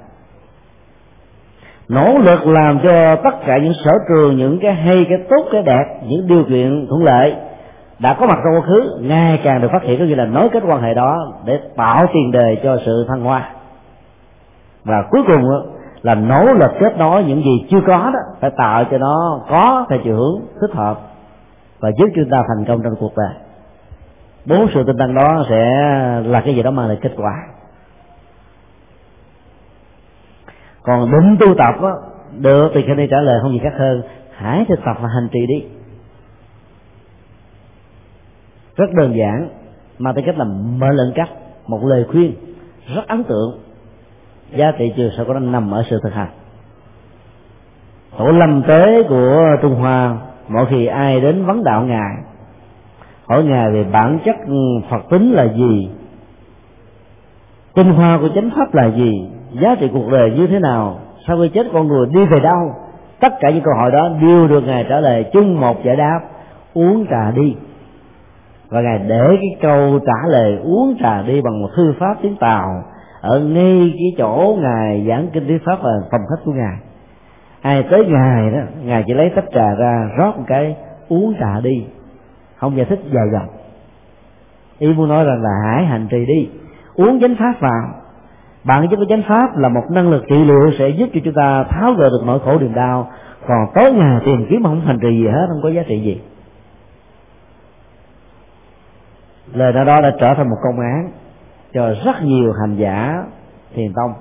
Nỗ lực làm cho tất cả những sở trường, những cái hay, cái tốt, cái đẹp, những điều kiện thuận lợi đã có mặt trong quá khứ, ngày càng được phát hiện, có nghĩa là nối kết quan hệ đó để tạo tiền đề cho sự thăng hoa. Và cuối cùng là nỗ lực kết nối những gì chưa có đó phải tạo cho nó có theo chiều hướng thích hợp. Và giúp chúng ta thành công trong cuộc đời. Bốn sự tinh tăng đó sẽ là cái gì đó mang lại kết quả. Còn định tu tập đó, được thì khi đây trả lời không gì khác hơn hãy thực tập và hành trì đi. Rất đơn giản mà tôi cách là mở lệnh cách một lời khuyên rất ấn tượng giá trị chiều sâu của nó nằm ở sự thực hành. Tổ lâm tế của trung hoa, mỗi khi ai đến vấn đạo ngài, hỏi ngài về bản chất phật tính là gì, tinh hoa của chánh pháp là gì, giá trị cuộc đời như thế nào, sau khi chết con người đi về đâu, tất cả những câu hỏi đó đều được ngài trả lời chung một giải đáp, uống trà đi. Và ngài để cái câu trả lời uống trà đi bằng một thư pháp tiếng tàu ở ngay cái chỗ ngài giảng kinh thuyết pháp và phòng khách của ngài. Ai tới ngài đó, ngài chỉ lấy tách trà ra, rót một cái, uống trà đi. Không giải thích dài dòng. Ý muốn nói rằng là hãy hành trì đi. Uống chánh pháp vào. Bản chất của chánh pháp là một năng lực trị liệu sẽ giúp cho chúng ta tháo gỡ được nỗi khổ niềm đau. Còn tối ngày tìm kiếm không hành trì gì hết, không có giá trị gì. Lời nói đó đã trở thành một công án cho rất nhiều hành giả thiền tông.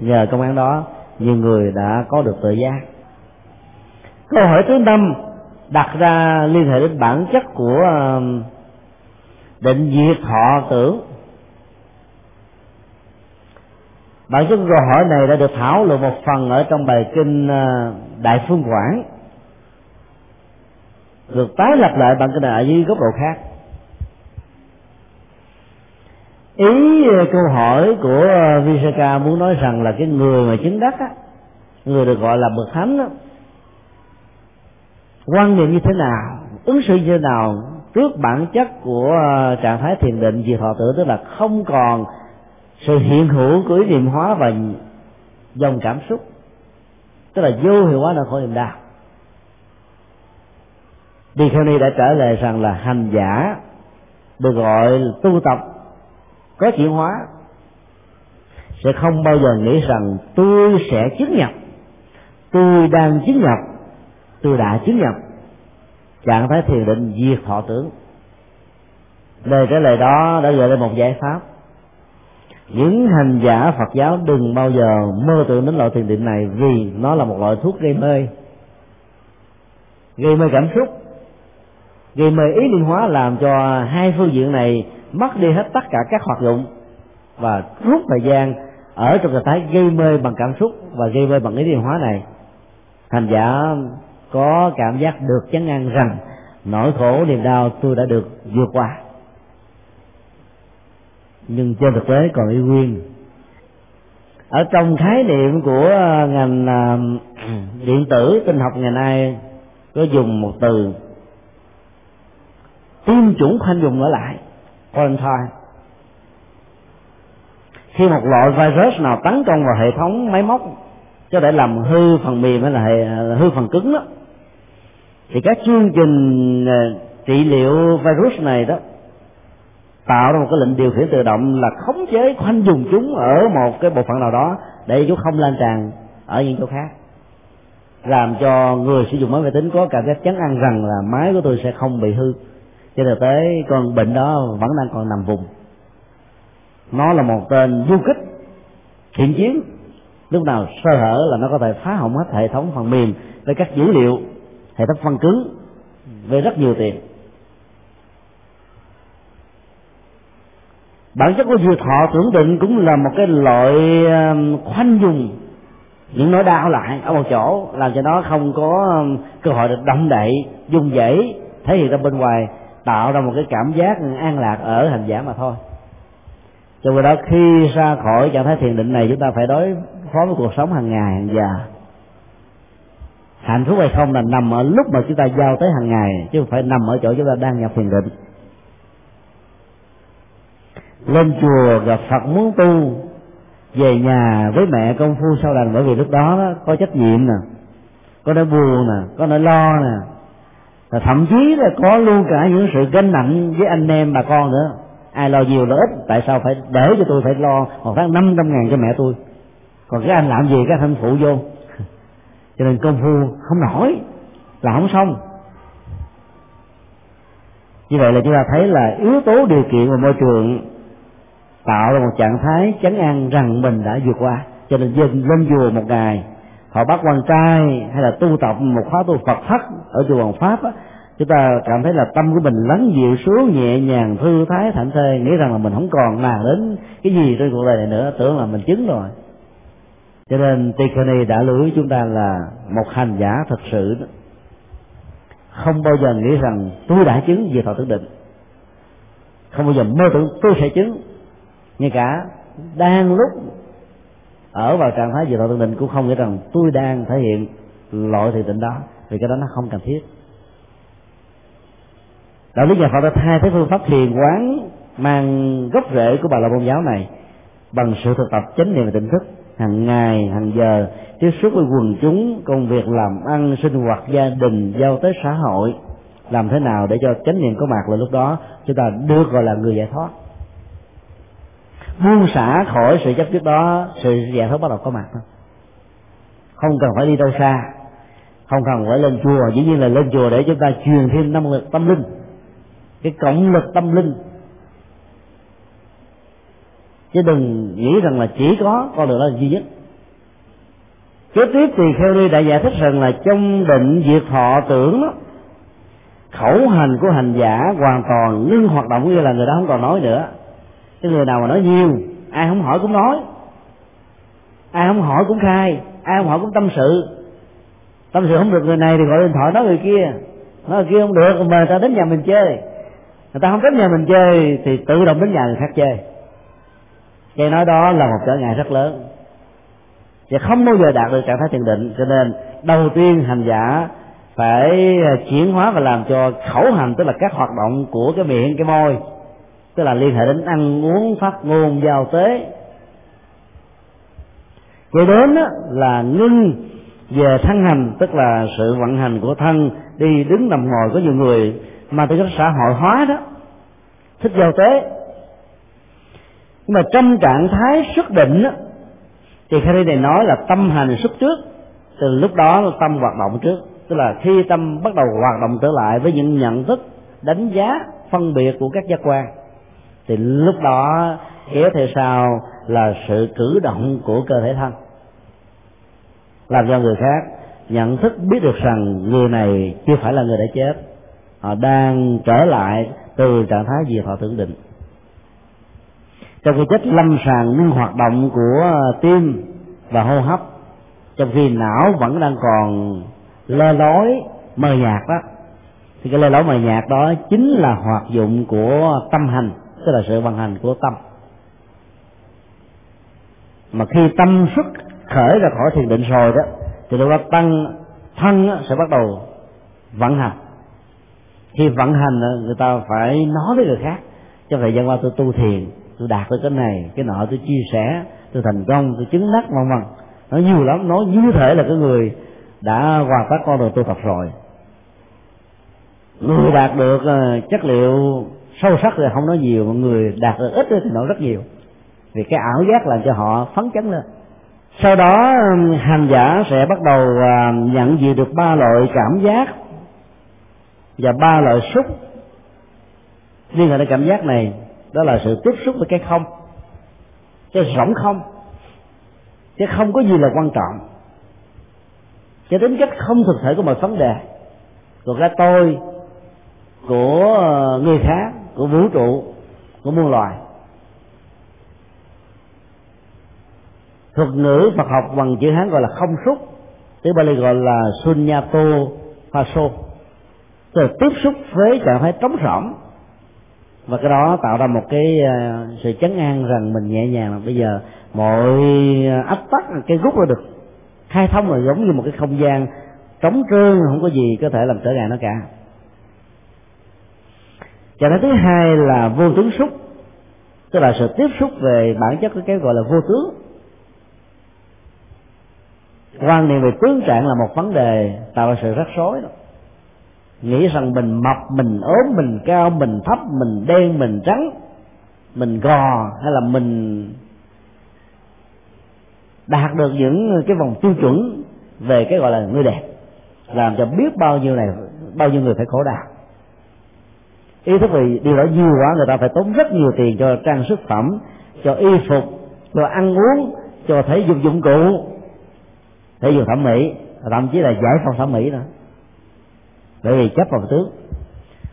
Nhờ công án đó, nhiều người đã có được tự giác. Câu hỏi thứ năm đặt ra liên hệ đến bản chất của um, định diệt thọ tưởng. Bản chất câu hỏi này đã được thảo luận một phần ở trong bài kinh uh, đại phương quảng. Được tái lập lại bằng cái này ở dưới góc độ khác ý câu hỏi của Visaka muốn nói rằng là cái người mà chứng đắc á, người được gọi là bậc thánh á, quan niệm như thế nào ứng xử như thế nào trước bản chất của ờ, trạng thái thiền định diệt thọ tưởng tức là không còn sự hiện hữu của ý niệm hóa và dòng cảm xúc tức là vô hiệu hóa là khổ niệm đau. Dikhani đã trả lời rằng là hành giả được gọi tu tập có chuyển hóa, sẽ không bao giờ nghĩ rằng tôi sẽ chứng nhập. Tôi đang chứng nhập, tôi đã chứng nhập. Trạng thái thiền định diệt thọ tưởng. Lời trả lời đó đã gợi lên một giải pháp. Những hành giả Phật giáo đừng bao giờ mơ tưởng đến loại thiền định này vì nó là một loại thuốc gây mê. Gây mê cảm xúc. Gây mê ý niệm hóa làm cho hai phương diện này mất đi hết tất cả các hoạt dụng và rút thời gian ở trong trạng thái gây mê bằng cảm xúc và gây mê bằng ý niệm hóa này, hành giả có cảm giác được chấn an rằng nỗi khổ niềm đau tôi đã được vượt qua. Nhưng trên thực tế còn y nguyên. Ở trong khái niệm của à, ngành à, điện tử tinh học ngày nay có dùng một từ, tiêm chủng khoanh dùng ở lại quarantine khi một loại virus nào tấn công vào hệ thống máy móc có thể làm hư phần mềm hay là hệ, hư phần cứng đó thì các chương trình ờ, trị liệu virus này đó tạo ra một cái lệnh điều khiển tự động là khống chế khoanh dùng chúng ở một cái bộ phận nào đó để chúng không lan tràn ở những chỗ khác. Làm cho người sử dụng máy vi tính có cảm giác chấn an rằng là máy của tôi sẽ không bị hư trên thực tế con bệnh đó vẫn đang còn nằm vùng. Nó là một tên du kích, thiện chiến. Lúc nào sơ hở là nó có thể phá hỏng hết hệ thống phần mềm với các dữ liệu, hệ thống phân cứng với rất nhiều tiền. Bản chất của diệt thọ tưởng định cũng là một cái loại um, khoanh dùng những nỗi đau lại ở một chỗ, làm cho nó không có um, cơ hội được động đậy, dung dãy thể hiện ra bên ngoài tạo ra một cái cảm giác an lạc ở hành giả mà thôi. Cho nên đó khi ra khỏi trạng thái thiền định này chúng ta phải đối phó với cuộc sống hàng ngày hàng giờ hạnh phúc hay không là nằm ở lúc mà chúng ta giao tới hàng ngày chứ không phải nằm ở chỗ chúng ta đang nhập thiền định. Lên chùa gặp phật muốn tu về nhà với mẹ công phu sau đành bởi vì lúc đó, đó có trách nhiệm nè có nỗi buồn nè có nỗi lo nè và thậm chí là có luôn cả những sự gánh nặng với anh em bà con nữa. Ai lo nhiều lo ít. Tại sao phải để cho tôi phải lo một tháng năm trăm ngàn cho mẹ tôi? Còn cái anh làm gì? Cái thân phụ vô. Cho nên công phu không nổi. Là không xong. Như vậy là chúng ta thấy là yếu tố điều kiện và môi trường tạo ra một trạng thái chấn an rằng mình đã vượt qua. Cho nên dân lên chùa một ngày họ bắt quan trai hay là tu tập một khóa tu Phật thất ở chùa Hoàng Pháp á, chúng ta cảm thấy là tâm của mình lắng dịu xuống nhẹ nhàng thư thái thảnh thơi nghĩ rằng là mình không còn màng đến cái gì trên cuộc đời này nữa tưởng là mình chứng rồi. Cho nên Tikhani đã lưu ý chúng ta là một hành giả thật sự không bao giờ nghĩ rằng tôi đã chứng về thọ tưởng định. Không bao giờ mơ tưởng tôi sẽ chứng. Ngay cả đang lúc ở vào trạng thái về thọ tự định cũng không nghĩ rằng tôi đang thể hiện loại thiền định đó, vì cái đó nó không cần thiết. Đạo lý nhà Phật đã thay thế phương pháp thiền quán mang gốc rễ của bà la môn giáo này bằng sự thực tập chánh niệm và tỉnh thức hàng ngày, hàng giờ, tiếp xúc với quần chúng, công việc làm ăn, sinh hoạt, gia đình, giao tới xã hội. Làm thế nào để cho chánh niệm có mặt là lúc đó chúng ta được gọi là người giải thoát buông xả khỏi sự chấp trước đó sự giải thoát bắt đầu có mặt thôi không cần phải đi đâu xa không cần phải lên chùa dĩ nhiên là lên chùa để chúng ta truyền thêm năng lực tâm linh. Cái cộng lực tâm linh. Chứ đừng nghĩ rằng là chỉ có con đường đó là duy nhất. Kế tiếp thì theo đi đã giải thích rằng là trong định diệt thọ tưởng đó, khẩu hành của hành giả hoàn toàn ngưng hoạt động như là người đó không còn nói nữa cái người nào mà nói nhiều, ai không hỏi cũng nói. Ai không hỏi cũng khai, ai không hỏi cũng tâm sự. Tâm sự không được người này thì gọi điện thoại nói người kia. Nói người kia không được, mời ta đến nhà mình chơi. Người ta không đến nhà mình chơi thì tự động đến nhà người khác chơi. Cái nói đó là một trở ngại rất lớn. Và không bao giờ đạt được trạng thái thiền định, cho nên đầu tiên hành giả phải chuyển hóa và làm cho khẩu hành, tức là các hoạt động của cái miệng, cái môi tức là liên hệ đến ăn uống phát ngôn giao tế. Kế đến là ngưng về thân hành tức là sự vận hành của thân đi đứng nằm ngồi. Có nhiều người mà từ cái xã hội hóa đó thích giao tế. Nhưng mà trong trạng thái xuất định đó, thì khi này nói là tâm hành xuất trước từ lúc đó tâm hoạt động trước. Tức là khi tâm bắt đầu hoạt động trở lại với những nhận thức đánh giá phân biệt của các giác quan thì lúc đó kéo theo sau là sự cử động của cơ thể thân. Làm cho người khác nhận thức biết được rằng người này chưa phải là người đã chết. Họ đang trở lại từ trạng thái diệt họ tưởng định. Trong khi chất lâm sàng ngưng hoạt động của tim và hô hấp, trong khi não vẫn đang còn lơ lối, mờ nhạt đó, thì cái lơ lối mờ nhạt đó chính là hoạt dụng của tâm hành tức là sự vận hành của tâm. Mà khi tâm xuất khởi ra khỏi thiền định rồi đó, thì lúc đó tăng thân sẽ bắt đầu vận hành. Khi vận hành người ta phải nói với người khác trong thời gian qua tôi tu thiền, tôi đạt được cái này, cái nọ, tôi chia sẻ, tôi thành công, tôi chứng đắc, vân vân. Nói nhiều lắm, nói như thể là cái người đã hoàn tất con đường tu tập rồi. Người đạt được ờ, chất liệu sâu sắc thì không nói nhiều, mà người đạt được ít thì nói rất nhiều. Vì cái ảo giác làm cho họ phấn chấn lên. Sau đó um, hành giả sẽ bắt đầu um, nhận diện được ba loại cảm giác và ba loại xúc. Liên hệ đến cảm giác này, đó là sự tiếp xúc với cái không. Cái rỗng không. Cái không có gì là quan trọng. Cái tính chất không thực thể của mọi vấn đề. Của cái tôi của uh, người khác của vũ trụ, của muôn loài. Thuật ngữ Phật học bằng chữ Hán gọi là không xúc, tiếng Bali gọi là sunyato phaso, tức là tiếp xúc với trạng thái trống rỗng. Và cái đó tạo ra một cái ờ, sự chấn an rằng mình nhẹ nhàng. Bây giờ mọi ờ, ách tắc, cái rút ra được khai thông là giống như một cái không gian trống trơn, không có gì có thể làm trở ngại nó cả trạng thái thứ hai là vô tướng xúc. Tức là sự tiếp xúc về bản chất của cái gọi là vô tướng. Quan niệm về tướng trạng là một vấn đề tạo ra sự rắc rối đó. Nghĩ rằng mình mập, mình ốm, mình cao, mình thấp, mình đen, mình trắng, mình gò, hay là mình đạt được những cái vòng tiêu chuẩn về cái gọi là người đẹp, làm cho biết bao nhiêu này, bao nhiêu người phải khổ đau ý thức vì điều đó nhiều quá, người ta phải tốn rất nhiều tiền cho trang sức phẩm, cho y phục, cho ăn uống, cho thể dục dụng cụ. Thể dục thẩm mỹ, thậm chí là giải phóng thẩm mỹ nữa. Bởi vì chấp vào tướng.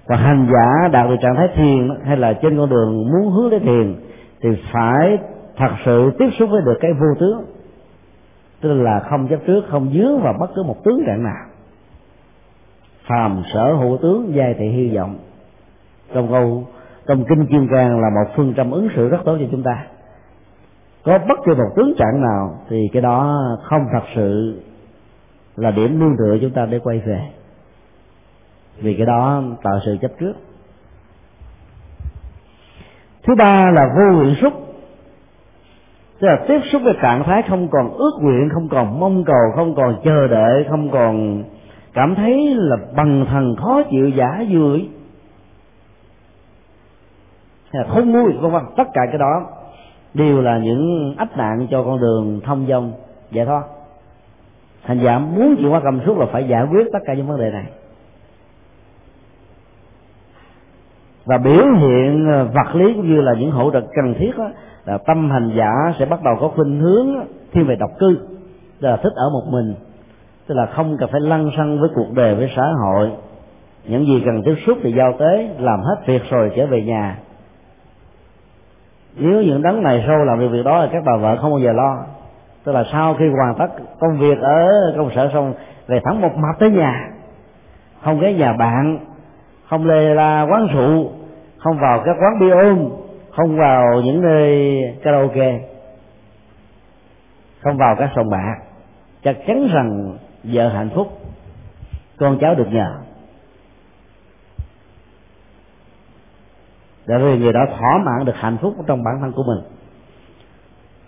Và hành giả đạt được trạng thái thiền hay là trên con đường muốn hướng đến thiền, thì phải thật sự tiếp xúc với được cái vô tướng. Tức là không chấp trước, không dướng vào bất cứ một tướng trạng nào. Phàm sở hữu tướng, giai thị hy vọng trong câu, trong kinh kim cang là một phương châm ứng xử rất tốt cho chúng ta. Có bất kỳ một tướng trạng nào thì cái đó không thật sự là điểm nương tựa chúng ta để quay về. Vì cái đó tạo sự chấp trước. Thứ ba là vô nguyện xúc. Tức là tiếp xúc với trạng thái không còn ước nguyện, không còn mong cầu, không còn chờ đợi, không còn cảm thấy là bằng thần khó chịu, giả vui hay là không vui vân vân tất cả cái đó đều là những ách nạn cho con đường thông dong giải thoát. Thành giả muốn chuyển qua cầm suốt là phải giải quyết tất cả những vấn đề này. Và biểu hiện ờ, vật lý cũng như là những hỗ trợ cần thiết đó, là tâm hành giả sẽ bắt đầu có khuynh hướng thiên về độc cư tức là thích ở một mình tức là không cần phải lăn xăng với cuộc đời với xã hội. Những gì cần tiếp xúc thì giao tế làm hết việc rồi trở về nhà nếu những đấng này sâu làm được việc đó thì các bà vợ không bao giờ lo. Tức là sau khi hoàn tất công việc ở công sở xong, về thẳng một mặt tới nhà. Không ghé nhà bạn, không lê la quán rượu, không vào các quán bia ôm, không vào những nơi karaoke, không vào các sòng bạc. Chắc chắn rằng vợ hạnh phúc, con cháu được nhờ. Để vì người đó thỏa mãn được hạnh phúc trong bản thân của mình.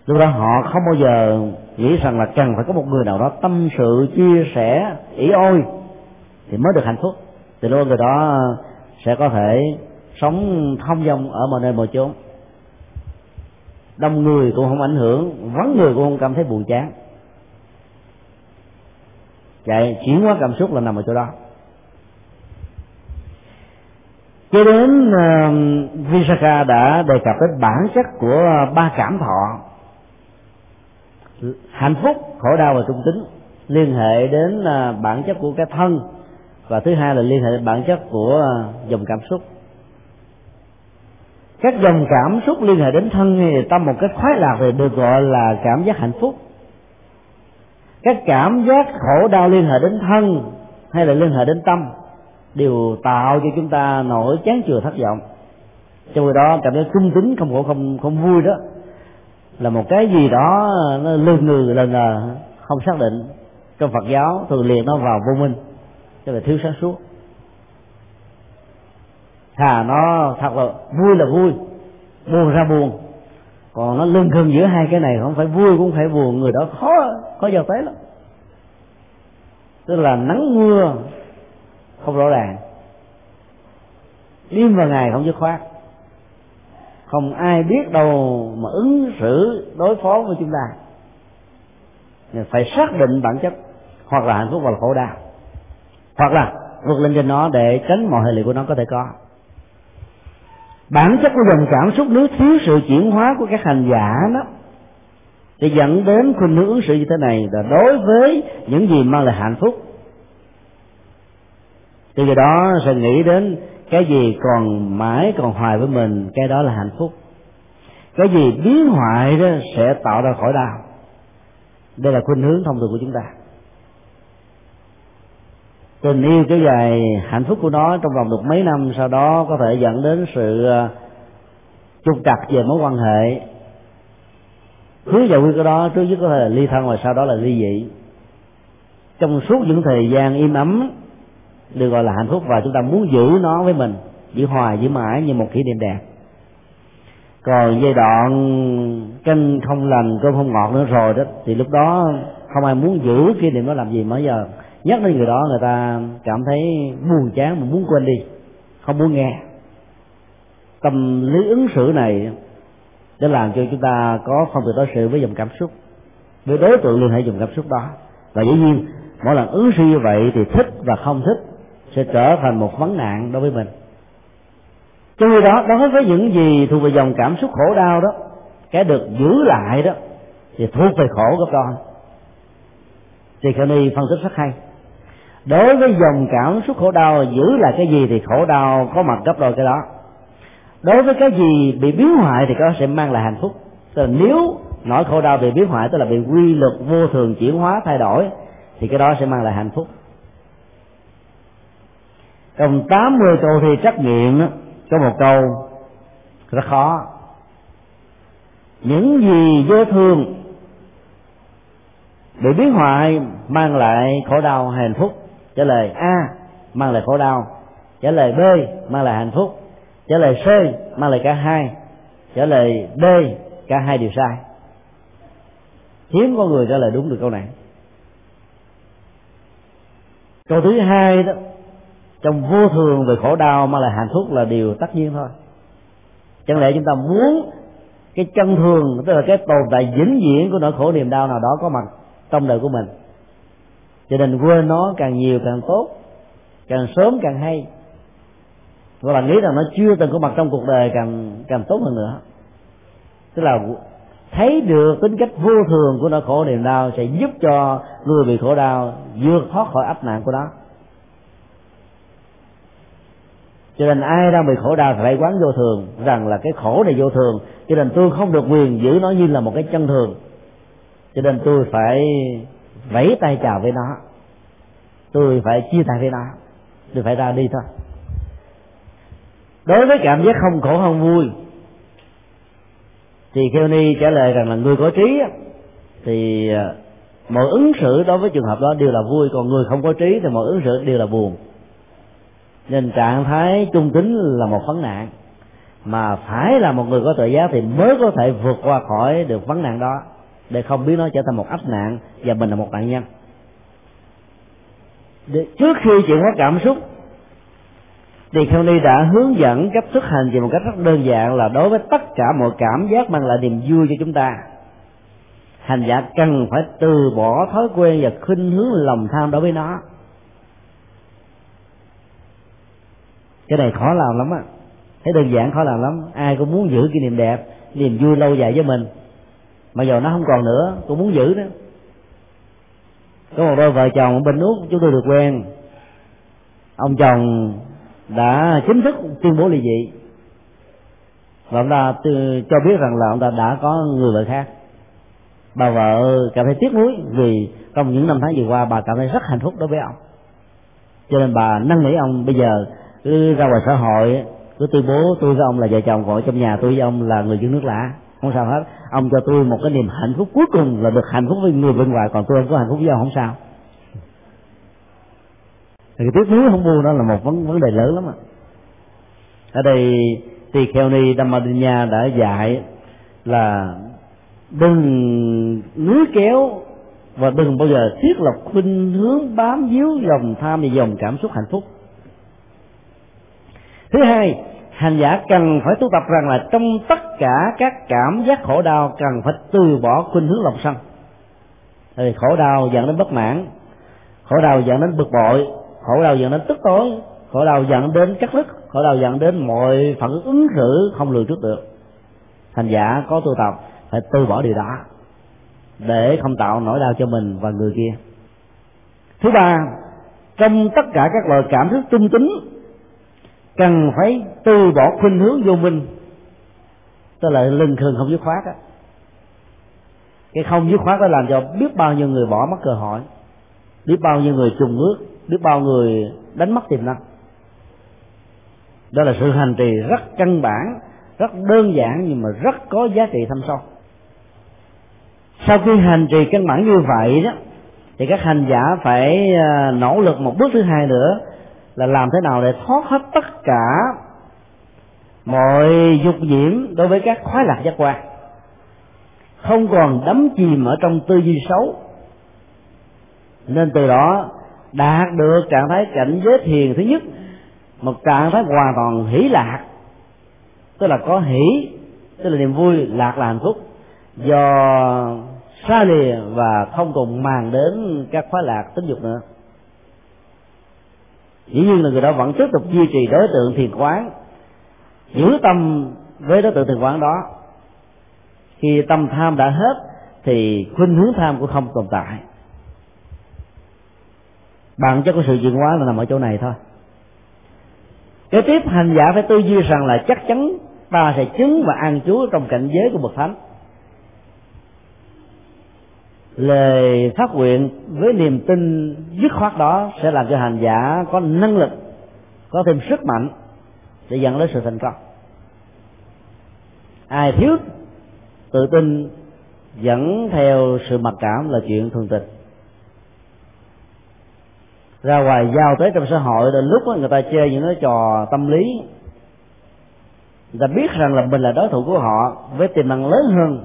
Lúc đó họ không bao giờ nghĩ rằng là cần phải có một người nào đó tâm sự, chia sẻ ý ôi thì mới được hạnh phúc. Thì lúc người đó sẽ có thể sống thông dong ở mọi nơi mọi chốn. Đông người cũng không ảnh hưởng, vắng người cũng không cảm thấy buồn chán. Vậy chuyển hóa cảm xúc là nằm ở chỗ đó kế đến ờ, uh, Visakha đã đề cập đến bản chất của ba cảm thọ. Hạnh phúc khổ đau và trung tính liên hệ đến uh, bản chất của cái thân. Và thứ hai là liên hệ đến bản chất của uh, dòng cảm xúc. Các dòng cảm xúc liên hệ đến thân thì tâm một cách khoái lạc thì được gọi là cảm giác hạnh phúc. Các cảm giác khổ đau liên hệ đến thân hay là liên hệ đến tâm? Đều tạo cho chúng ta nỗi chán chừa thất vọng. Trong khi đó, cảm giác trung tính không khổ, không không vui đó, là một cái gì đó, nó lương ngừ lần là không xác định. Trong Phật giáo, thường liền nó vào vô minh cho là thiếu sáng suốt. Thà nó thật là vui là vui, buồn ra buồn. Còn nó lưng khưng giữa hai cái này, không phải vui cũng phải buồn. Người đó khó khó giao tế lắm. Tức là nắng mưa không rõ ràng. Đêm và ngày không dứt khoát, không ai biết đâu mà ứng xử, đối phó với chúng ta. Phải xác định bản chất, hoặc là hạnh phúc hoặc là khổ đau. Hoặc là vượt lên trên nó để tránh mọi hệ lụy của nó có thể có. Bản chất của dòng cảm xúc nếu thiếu sự chuyển hóa của các hành giả đó thì dẫn đến khuynh hướng ứng xử như thế này. Là đối với những gì mang lại hạnh phúc từ giờ đó sẽ nghĩ đến cái gì còn mãi còn hoài với mình, cái đó là hạnh phúc. Cái gì biến hoại đó sẽ tạo ra khỏi đau. Đây là khuynh hướng thông thường của chúng ta. Tình yêu kéo dài hạnh phúc của nó trong vòng được mấy năm, sau đó có thể dẫn đến sự ờ, trục trặc về mối quan hệ. Hướng giải quyết cái đó trước nhất có thể là ly thân và sau đó là ly dị. Trong suốt những thời gian im ấm được gọi là hạnh phúc, và chúng ta muốn giữ nó với mình, giữ hoài giữ mãi như một kỷ niệm đẹp. Còn giai đoạn canh không lành, cơm không ngọt nữa rồi đó, thì lúc đó không ai muốn giữ kỷ niệm đó làm gì mới giờ. Nhắc đến người đó, người ta cảm thấy buồn chán mà muốn quên đi, không muốn nghe. Tâm lý ứng xử này để làm cho chúng ta có không được đối xử với dòng cảm xúc. Với đối tượng liên hệ dùng cảm xúc đó. Và dĩ nhiên, mỗi lần ứng xử như vậy thì thích và không thích sẽ trở thành một vấn nạn đối với mình. Trong khi đó, đối với những gì thuộc về dòng cảm xúc khổ đau đó cái được giữ lại đó, thì thuộc về khổ gấp đôi thì Khani phân tích rất hay. Đối với dòng cảm xúc khổ đau, giữ lại cái gì thì khổ đau, có mặt gấp đôi cái đó. Đối với cái gì bị biến hoại thì có sẽ mang lại hạnh phúc. Tức là nếu nỗi khổ đau bị biến hoại, tức là bị quy luật vô thường chuyển hóa, thay đổi, thì cái đó sẽ mang lại hạnh phúc trong 80 câu thi trắc nghiệm có một câu rất khó. Những gì vô thương bị biến hoại mang lại khổ đau hay hạnh phúc. Trả lời a, mang lại khổ đau. Trả lời b, mang lại hạnh phúc. Trả lời c, mang lại cả hai. Trả lời d, cả hai đều sai. Hiếm có người trả lời đúng được câu này. Câu thứ hai đó trong vô thường về khổ đau mà là hạnh phúc là điều tất nhiên thôi. Chẳng lẽ chúng ta muốn cái chân thường, tức là cái tồn tại vĩnh viễn của nỗi khổ niềm đau nào đó có mặt trong đời của mình? Cho nên quên nó càng nhiều càng tốt, càng sớm càng hay. Và là nghĩ rằng nó chưa từng có mặt trong cuộc đời càng càng tốt hơn nữa. Tức là thấy được tính cách vô thường của nỗi khổ niềm đau sẽ giúp cho người bị khổ đau vượt thoát khỏi áp nạn của nó. Cho nên ai đang bị khổ đau phải quán vô thường, rằng là cái khổ này vô thường. Cho nên tôi không được quyền giữ nó như là một cái chân thường. Cho nên tôi phải vẫy tay chào với nó. Tôi phải chia tay với nó. Tôi phải ra đi thôi. Đối với cảm giác không khổ không vui, thì kêu ni trả lời rằng là người có trí thì à, mọi ứng xử đối với trường hợp đó đều là vui, còn người không có trí thì mọi ứng xử đều là buồn nên trạng thái trung tính là một vấn nạn. Mà phải là một người có tự giác thì mới có thể vượt qua khỏi được vấn nạn đó để không biết nó trở thành một áp nạn và mình là một nạn nhân. Để, trước khi chuyển hóa cảm xúc thì khâu ni đã hướng dẫn cách xuất hành về một cách rất đơn giản là đối với tất cả mọi cảm giác mang lại niềm vui cho chúng ta. Hành giả cần phải từ bỏ thói quen và khinh hướng lòng tham đối với nó. Cái này khó làm lắm á. Thấy đơn giản khó làm lắm. Ai cũng muốn giữ cái niềm đẹp niềm vui lâu dài với mình. Mà giờ nó không còn nữa cũng muốn giữ đó. Có một đôi vợ chồng ở bên úc, chúng tôi được quen. Ông chồng đã chính thức tuyên bố ly dị. Và ông ta cho biết rằng là ông ta đã có người vợ khác. Bà vợ cảm thấy tiếc nuối vì trong những năm tháng vừa qua bà cảm thấy rất hạnh phúc đối với ông. Cho nên bà năn nỉ ông, bây giờ cứ ra ngoài xã hội, cứ tuyên bố tôi với ông là vợ chồng còn trong nhà tôi với ông là người dân nước lạ. Không sao hết. Ông cho tôi một cái niềm hạnh phúc cuối cùng là được hạnh phúc với người bên ngoài, còn tôi không có hạnh phúc với ông, không sao. Thì cái tiếc nuối không buông đó là một vấn vấn đề lớn lắm ạ. Ở đây thì ni damadinya đã dạy là đừng núi kéo và đừng bao giờ thiết lập khuynh hướng bám víu dòng tham và dòng cảm xúc hạnh phúc thứ hai, hành giả cần phải tu tập rằng là trong tất cả các cảm giác khổ đau cần phải từ bỏ khuynh hướng lòng sân. Thì khổ đau dẫn đến bất mãn, khổ đau dẫn đến bực bội, khổ đau dẫn đến tức tối, khổ đau dẫn đến cắt đứt, khổ đau dẫn đến mọi phản ứng xử không lường trước được. Hành giả có tu tập phải từ bỏ điều đó để không tạo nỗi đau cho mình và người kia. Thứ ba, trong tất cả các loại cảm thức trung tính cần phải từ bỏ khuynh hướng vô minh. Tức là lưng khừng không dứt khoát á. Cái không dứt khoát đó làm cho biết bao nhiêu người bỏ mất cơ hội, biết bao nhiêu người trùng ước, biết bao người đánh mất tiềm năng. Đó là sự hành trì rất căn bản, rất đơn giản nhưng mà rất có giá trị thâm sâu. Sau khi hành trì căn bản như vậy đó, thì các hành giả phải à, nỗ lực một bước thứ hai nữa là làm thế nào để thoát hết tất cả mọi dục nhiễm đối với các khoái lạc giác quan. Không còn đắm chìm ở trong tư duy xấu. Nên từ đó đạt được trạng thái cảnh giới thiền thứ nhất, một trạng thái hoàn toàn hỷ lạc, tức là có hỷ, tức là niềm vui, lạc là hạnh phúc. Do xa lìa và không còn màng đến các khoái lạc tính dục nữa dĩ nhiên là người đó vẫn tiếp tục duy trì đối tượng thiền quán, giữ tâm với đối tượng thiền quán đó. Khi tâm tham đã hết, thì khuynh hướng tham cũng không tồn tại. Bạn chất có sự chuyển hóa là nằm ở chỗ này thôi. Kế tiếp, hành giả phải tư duy rằng là chắc chắn ta sẽ chứng và an trú trong cảnh giới của bậc thánh lời phát nguyện với niềm tin dứt khoát đó sẽ làm cho hành giả có năng lực, có thêm sức mạnh để dẫn đến sự thành công. Ai thiếu tự tin dẫn theo sự mặc cảm là chuyện thường tình. Ra ngoài giao tới trong xã hội, đến lúc người ta chơi những cái trò tâm lý, người ta biết rằng là mình là đối thủ của họ với tiềm năng lớn hơn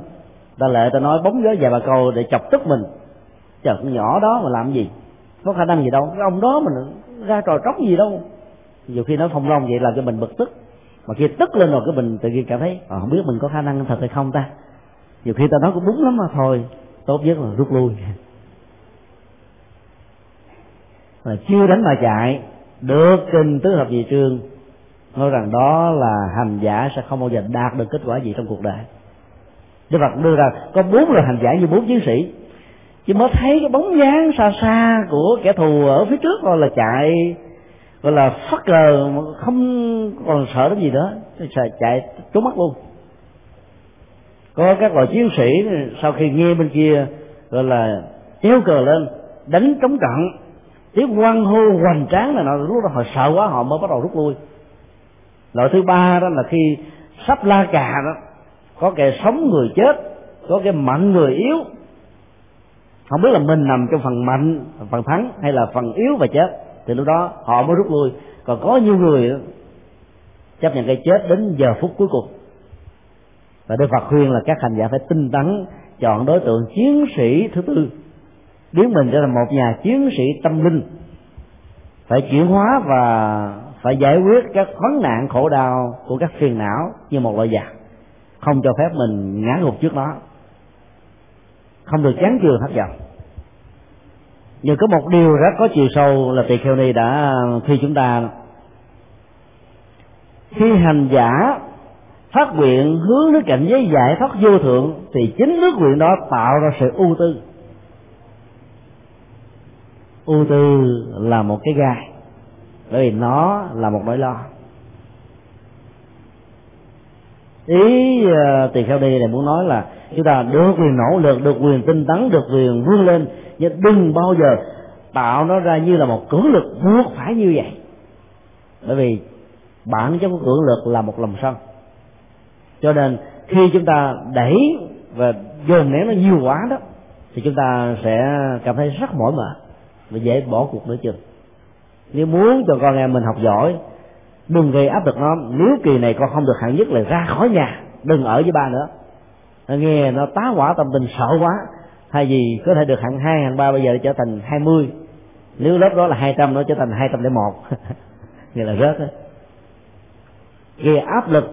ta lệ ta nói bóng gió vài bà câu để chọc tức mình. Chờ con nhỏ đó mà làm gì? Có khả năng gì đâu. Cái ông đó mình ra trò tróc gì đâu. Nhiều khi nó phong long vậy làm cho mình bực tức. Mà khi tức lên rồi cái mình tự nhiên cảm thấy à, không biết mình có khả năng thật hay không ta? Nhiều khi ta nói cũng đúng lắm mà thôi. Tốt nhất là rút lui. Mà chưa đánh mà chạy được kinh tứ hợp dị trương. Nói rằng đó là hành giả sẽ không bao giờ đạt được kết quả gì trong cuộc đời. Đức Phật đưa ra có bốn loại hành giả như bốn chiến sĩ. Chỉ mới thấy cái bóng dáng xa xa của kẻ thù ở phía trước rồi là chạy gọi là phất lờ không còn sợ đến gì nữa. Chạy, chạy trốn mắt luôn. Có các loại chiến sĩ sau khi nghe bên kia gọi là treo cờ lên đánh trống trận tiếng quan hô hoành tráng là nó lúc đó họ sợ quá họ mới bắt đầu rút lui. Loại thứ ba đó là khi sắp la cà đó có kẻ sống người chết, có cái mạnh người yếu. Không biết là mình nằm trong phần mạnh, phần thắng hay là phần yếu và chết, thì lúc đó họ mới rút lui. Còn có nhiều người chấp nhận cái chết đến giờ phút cuối cùng. Và đức phật khuyên là các hành giả phải tinh tấn chọn đối tượng chiến sĩ thứ tư, biến mình trở thành một nhà chiến sĩ tâm linh. Phải chuyển hóa và phải giải quyết các vấn nạn khổ đau của các phiền não như một loại giặc không cho phép mình ngã gục trước đó. Không được chán chường hấp dẫn nhưng có một điều rất có chiều sâu là tỳ kheo ni đã khi chúng ta khi hành giả phát nguyện hướng đến cảnh giới giải thoát vô thượng, thì chính nước nguyện đó tạo ra sự ưu tư. Ưu tư là một cái gai, bởi vì nó là một nỗi lo. Ý uh, tỳ kheo đi này muốn nói là chúng ta được quyền nỗ lực được quyền tinh tấn được quyền vươn lên nhưng đừng bao giờ tạo nó ra như là một cưỡng lực buộc phải như vậy. Bởi vì bản chất của cưỡng lực là một lòng sân. Cho nên khi chúng ta đẩy và dồn nén nó nhiều quá đó thì chúng ta sẽ cảm thấy rất mỏi mệt và dễ bỏ cuộc nữa chừng. Nếu muốn cho con em mình học giỏi đừng gây áp lực nó. Nếu kỳ này con không được hạng nhất là ra khỏi nhà, đừng ở với ba nữa. Nó nghe nó tá quả tâm tình sợ quá. Hay gì có thể được hạng hai, hạng ba bây giờ trở thành hai mươi. Nếu lớp đó là hai trăm, nó trở thành hai trăm lẻ một. Nghĩa là rớt đó. gây áp lực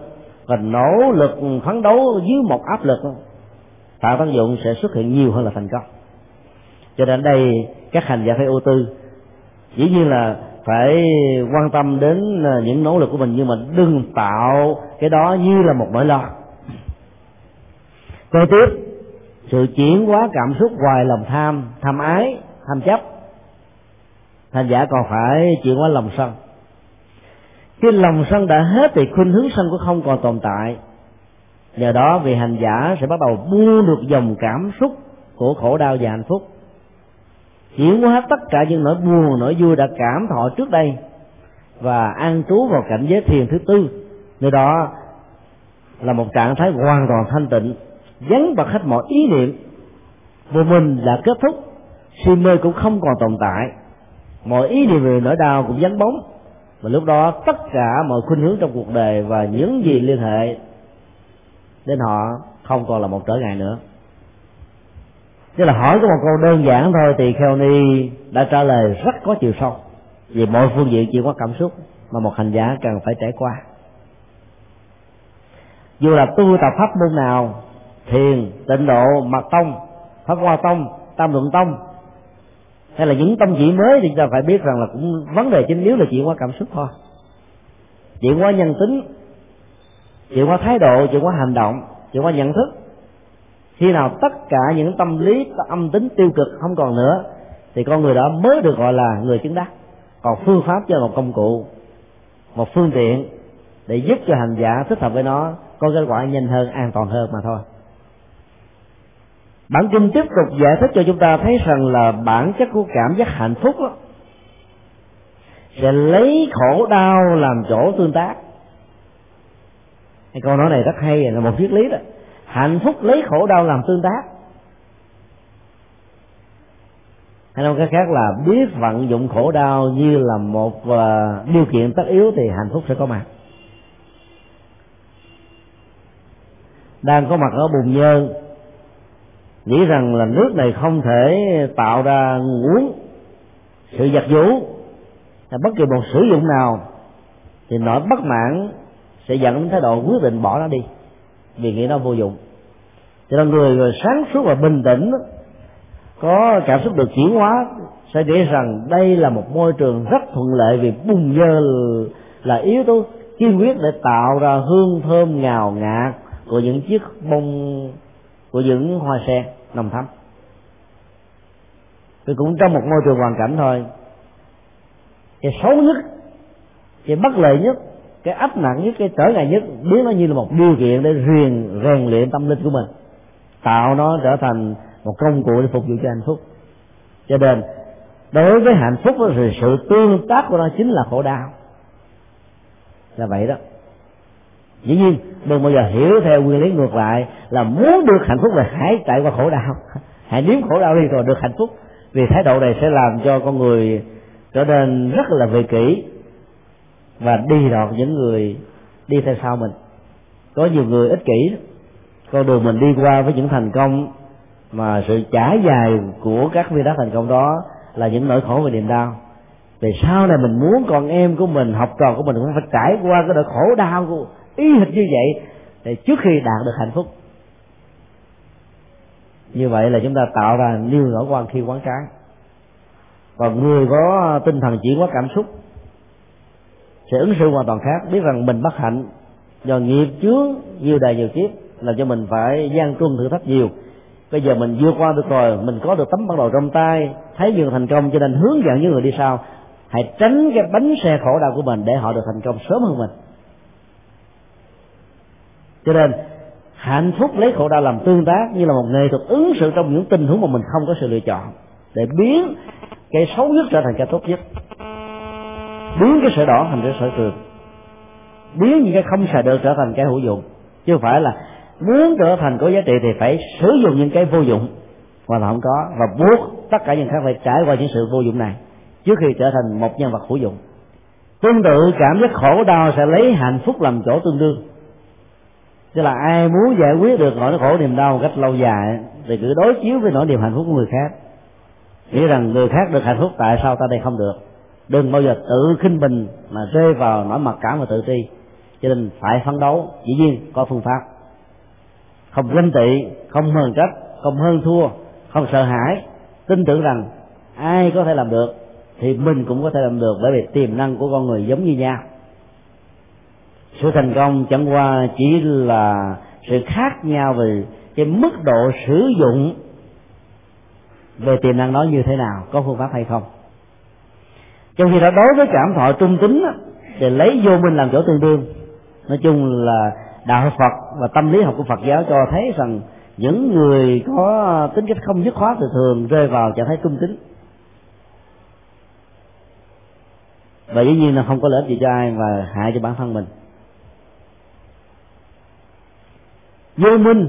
và nỗ lực phấn đấu dưới một áp lực tạo tác dụng sẽ xuất hiện nhiều hơn là thành công. Cho nên đây, các hành giả phải ưu tư. Dĩ nhiên là phải quan tâm đến à, những nỗ lực của mình, nhưng mà đừng tạo cái đó như là một nỗi lo. Kế tiếp, sự chuyển hóa cảm xúc ngoài lòng tham tham ái, tham chấp. Hành giả còn phải chuyển hóa lòng sân. Khi lòng sân đã hết thì khuynh hướng sân cũng không còn tồn tại. Nhờ đó, vị hành giả sẽ bắt đầu buông được dòng cảm xúc của khổ đau và hạnh phúc chuyển hóa tất cả những nỗi buồn, nỗi vui đã cảm thọ trước đây và an trú vào cảnh giới thiền thứ tư. Nơi đó là một trạng thái hoàn toàn thanh tịnh, vắng bật hết mọi ý niệm. Vô mình là kết thúc, si mê cũng không còn tồn tại. Mọi ý niệm về nỗi đau cũng vắng bóng. Và lúc đó tất cả mọi khuynh hướng trong cuộc đời và những gì liên hệ đến họ không còn là một trở ngại nữa tức là hỏi có một câu đơn giản thôi thì kheo ni đã trả lời rất có chiều sâu. Vì mọi phương diện chỉ có cảm xúc mà một hành giả cần phải trải qua. Dù là tu tập pháp môn nào, thiền, tịnh độ, mật tông, pháp hoa tông, tam luận tông, hay là những tông chỉ mới thì chúng ta phải biết rằng là cũng vấn đề chính yếu là chuyển qua cảm xúc thôi. Chuyển qua nhân tính, chuyển qua thái độ, chuyển qua hành động, chuyển qua nhận thức khi nào tất cả những tâm lý âm tính tiêu cực không còn nữa thì con người đó mới được gọi là người chứng đắc. Còn phương pháp cho một công cụ một phương tiện để giúp cho hành giả thích hợp với nó có kết quả nhanh hơn an toàn hơn mà thôi. Bản kinh tiếp tục giải thích cho chúng ta thấy rằng là bản chất của cảm giác hạnh phúc đó, sẽ lấy khổ đau làm chỗ tương tác. Cái câu nói này rất hay là một triết lý đó hạnh phúc lấy khổ đau làm tương tác. Hay nói cách khác là biết vận dụng khổ đau như là một ờ, điều kiện tất yếu thì hạnh phúc sẽ có mặt. Đang có mặt ở bùn nhơn, nghĩ rằng là nước này không thể tạo ra nguồn sự giặt vũ hay bất kỳ một sử dụng nào, thì nỗi bất mãn sẽ dẫn đến thái độ quyết định bỏ nó đi vì nghĩ nó vô dụng. Cho nên người, người sáng suốt và bình tĩnh có cảm xúc được chuyển hóa sẽ nghĩ rằng đây là một môi trường rất thuận lợi vì bùng dơ là yếu tố kiên quyết để tạo ra hương thơm ngào ngạt của những chiếc bông của những hoa sen nồng thắm. Thì cũng trong một môi trường hoàn cảnh thôi cái xấu nhất cái bất lợi nhất cái áp nặng nhất, cái trở ngại nhất biến nó như là một điều kiện để rèn rèn luyện tâm linh của mình. Tạo nó trở thành một công cụ để phục vụ cho hạnh phúc. Cho nên, đối với hạnh phúc thì sự tương tác của nó chính là khổ đau. Là vậy đó. Dĩ nhiên, đừng bao giờ hiểu theo nguyên lý ngược lại là muốn được hạnh phúc là hãy trải qua khổ đau. Hãy nếm khổ đau đi rồi được hạnh phúc. Vì thái độ này sẽ làm cho con người trở nên rất là về kỹ và đi đọt những người đi theo sau mình. Có nhiều người ích kỷ con đường mình đi qua với những thành công mà sự trải dài của các viên đá thành công đó là những nỗi khổ và niềm đau. Về sau này mình muốn con em của mình, học trò của mình cũng phải trải qua cái nỗi khổ đau của ý hệt như vậy để trước khi đạt được hạnh phúc. Như vậy là chúng ta tạo ra nhiều nỗi quan khi quán trái. Còn người có tinh thần chuyển hóa cảm xúc sẽ ứng xử hoàn toàn khác. Biết rằng mình bất hạnh do nghiệp chướng, nhiều đời nhiều kiếp là cho mình phải gian truân thử thách nhiều. Bây giờ mình vượt qua được rồi, mình có được tấm bản đồ trong tay, thấy nhiều thành công cho nên hướng dẫn những người đi sau. Hãy tránh cái bánh xe khổ đau của mình để họ được thành công sớm hơn mình. Cho nên, hạnh phúc lấy khổ đau làm tương tác như là một nghệ thuật ứng xử trong những tình huống mà mình không có sự lựa chọn để biến cái xấu nhất trở thành cái tốt nhất biến cái sợi đỏ thành cái sợi trường biến những cái không xài được trở thành cái hữu dụng. Chứ không phải là muốn trở thành có giá trị thì phải sử dụng những cái vô dụng. Mà là không có. Và buộc tất cả những khác phải trải qua những sự vô dụng này trước khi trở thành một nhân vật hữu dụng. Tương tự, cảm giác khổ đau sẽ lấy hạnh phúc làm chỗ tương đương. Tức là ai muốn giải quyết được nỗi khổ niềm đau một cách lâu dài, thì cứ đối chiếu với nỗi niềm hạnh phúc của người khác. Nghĩ rằng người khác được hạnh phúc, tại sao ta đây không được? Đừng bao giờ tự khinh bình mà rơi vào nỗi mặc cảm và tự ti. Cho nên phải phấn đấu, dĩ nhiên có phương pháp. Không ganh tị, không hờn trách, không hơn thua, không sợ hãi, tin tưởng rằng ai có thể làm được thì mình cũng có thể làm được bởi vì tiềm năng của con người giống như nhau. Sự thành công chẳng qua chỉ là sự khác nhau về cái mức độ sử dụng về tiềm năng đó như thế nào, có phương pháp hay không trong khi đó đối với cảm thọ trung tính thì lấy vô minh làm chỗ tương đương. Nói chung là đạo phật và tâm lý học của phật giáo cho thấy rằng những người có tính cách không dứt khoát thì thường rơi vào trạng thái trung tính. Và dĩ nhiên là không có lợi ích gì cho ai và hại cho bản thân mình. Vô minh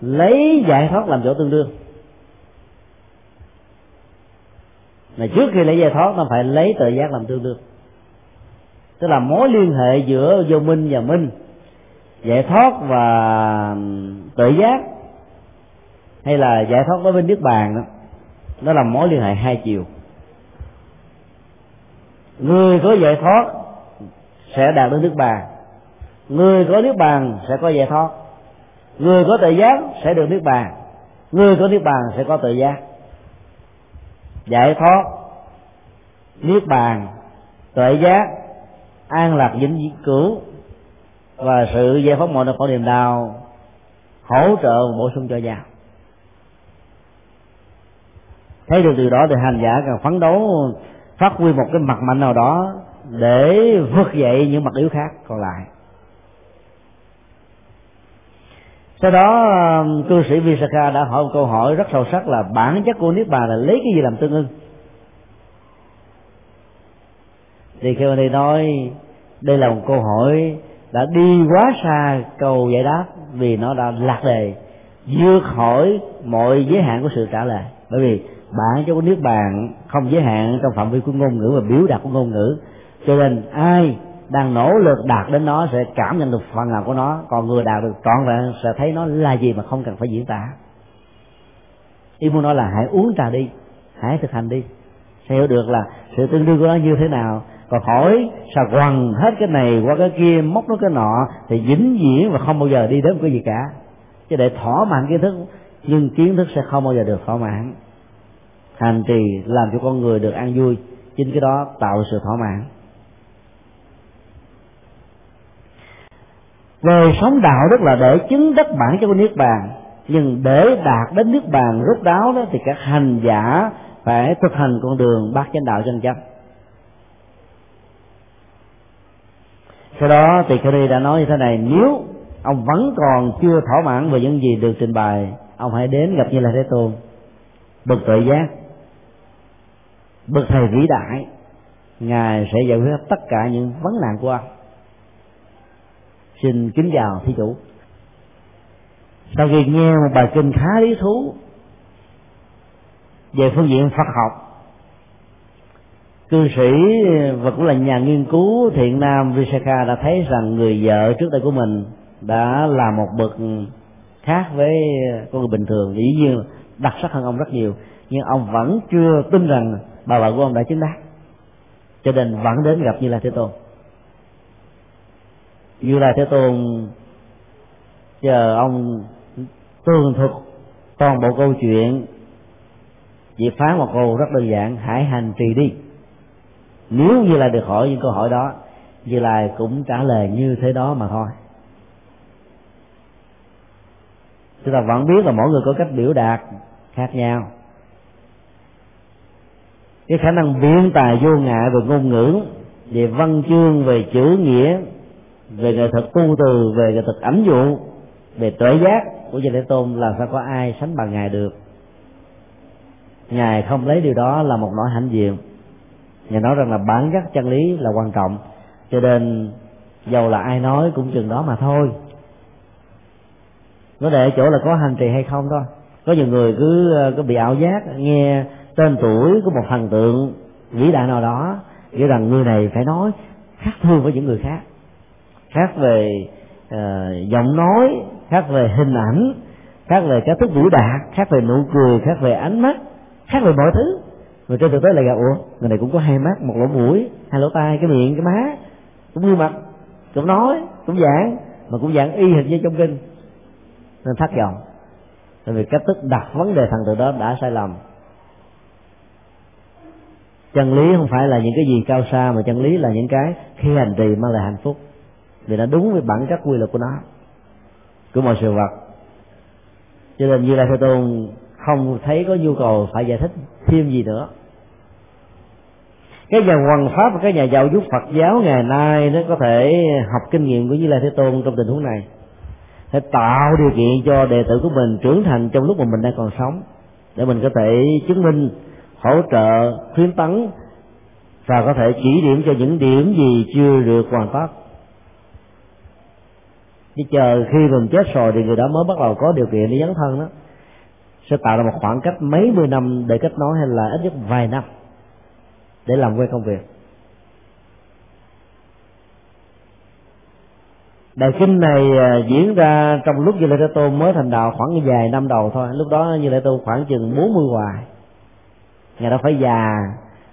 lấy giải thoát làm chỗ tương đương. Mà trước khi lấy giải thoát, nó phải lấy tự giác làm tương đương. Tức là mối liên hệ giữa vô minh và minh. Giải thoát và tự giác, hay là giải thoát đối với nước bàn đó, nó là mối liên hệ hai chiều. Người có giải thoát sẽ đạt đến nước bàn. Người có nước bàn sẽ có giải thoát. Người có tự giác sẽ được nước bàn. Người có nước bàn sẽ có tự giác giải thoát. Niết bàn. Tuệ giác. An lạc vĩnh cửu và sự giải phóng mọi nỗi khổ niềm đau. Hỗ trợ bổ sung cho nhau thấy được điều đó thì hành giả cần phấn đấu, phát huy một cái mặt mạnh nào đó để vượt dậy những mặt yếu khác còn lại. Sau đó um, cư sĩ Visakha đã hỏi một câu hỏi rất sâu sắc là bản chất của niết bàn là lấy cái gì làm tương ưng? Thì khi đây nói, đây là một câu hỏi đã đi quá xa câu giải đáp vì nó đã lạc đề, vượt khỏi mọi giới hạn của sự trả lời. Bởi vì bản chất của niết bàn không giới hạn trong phạm vi của ngôn ngữ và biểu đạt của ngôn ngữ. Cho nên ai đang nỗ lực đạt đến nó sẽ cảm nhận được phần nào của nó. Còn người đạt được trọn vẹn sẽ thấy nó là gì mà không cần phải diễn tả. Ý muốn nói là hãy uống trà đi, hãy thực hành đi. Sẽ hiểu được là sự tương đương của nó như thế nào. Còn hỏi sao quằn hết cái này qua cái kia, móc nó cái nọ, thì dính diễn và không bao giờ đi đến cái gì cả. Chứ để thỏa mãn kiến thức, nhưng kiến thức sẽ không bao giờ được thỏa mãn. Hành trì làm cho con người được an vui, chính cái đó tạo sự thỏa mãn. Về sống đạo đức là để chứng đắc bản cho niết bàn. Nhưng để đạt đến niết bàn rốt đáo đó, thì các hành giả phải thực hành con đường bát chánh đạo chân chánh. Sau đó thì Kari đã nói như thế này, nếu ông vẫn còn chưa thỏa mãn về những gì được trình bày, ông hãy đến gặp như là thế tôn. Bậc tuệ giác, bậc thầy vĩ đại, ngài sẽ giải quyết tất cả những vấn nạn của ông xin kính chào thí chủ. Sau khi nghe một bài kinh khá lý thú về phương diện Phật học, cư sĩ và cũng là nhà nghiên cứu thiện nam Visakha đã thấy rằng người vợ trước đây của mình đã là một bậc khác với con người bình thường. Dĩ nhiên đặc sắc hơn ông rất nhiều, nhưng ông vẫn chưa tin rằng bà vợ của ông đã chứng đắc cho nên vẫn đến gặp như là thế tôn như lai thế tôn, chờ ông tường thuật toàn bộ câu chuyện chỉ phán một câu rất đơn giản, hãy hành trì đi. Nếu như là được hỏi những câu hỏi đó, như là cũng trả lời như thế đó mà thôi. Chúng ta vẫn biết là mỗi người có cách biểu đạt khác nhau. Cái khả năng biện tài vô ngại về ngôn ngữ, về văn chương, về chữ nghĩa về nghệ thuật tu từ, về nghệ thuật ảnh dụ, về tuệ giác của Gia Thế Tôn làm sao có ai sánh bằng ngài được. Ngài không lấy điều đó là một nỗi hãnh diện. Ngài nói rằng là bản chất chân lý là quan trọng, cho nên dầu là ai nói cũng chừng đó mà thôi. Nó để chỗ là có hành trì hay không thôi có nhiều người cứ ờ, có bị ảo giác, nghe tên tuổi của một thần tượng vĩ đại nào đó, nghĩ rằng người này phải nói khác thương với những người khác khác về uh, giọng nói khác về hình ảnh khác về cách thức biểu đạt khác về nụ cười khác về ánh mắt khác về mọi thứ. Mà trên thực tế là gặp ủa người này cũng có hai mắt một lỗ mũi hai lỗ tai cái miệng cái má cũng gương mặt cũng nói cũng giảng mà cũng giảng y hình như trong kinh. Nên thất vọng. Tại vì cách thức đặt vấn đề thần từ đó đã sai lầm. Chân lý không phải là những cái gì cao xa mà chân lý là những cái khi hành trì mang lại hạnh phúc vì nó đúng với bản chất quy luật của nó. Của mọi sự vật. Cho nên như lai thế tôn không thấy có nhu cầu phải giải thích thêm gì nữa. Cái nhà hoàng pháp và cái nhà giáo dục Phật giáo ngày nay nó có thể học kinh nghiệm của Như Lai Thế Tôn trong tình huống này. Để tạo điều kiện cho đệ tử của mình trưởng thành trong lúc mà mình đang còn sống. Để mình có thể chứng minh, hỗ trợ, khuyến tấn và có thể chỉ điểm cho những điểm gì chưa được hoàn tất chứ chờ khi mình chết rồi thì người đó mới bắt đầu có điều kiện để dấn thân đó. Sẽ tạo ra một khoảng cách mấy mươi năm để kết nối hay là ít nhất vài năm để làm quen công việc. Đại kinh này à, diễn ra trong lúc Như Lai Thế Tôn mới thành đạo khoảng vài năm đầu thôi. Lúc đó Như Lai Thế Tôn khoảng chừng 40 hoài. Ngài đâu phải già,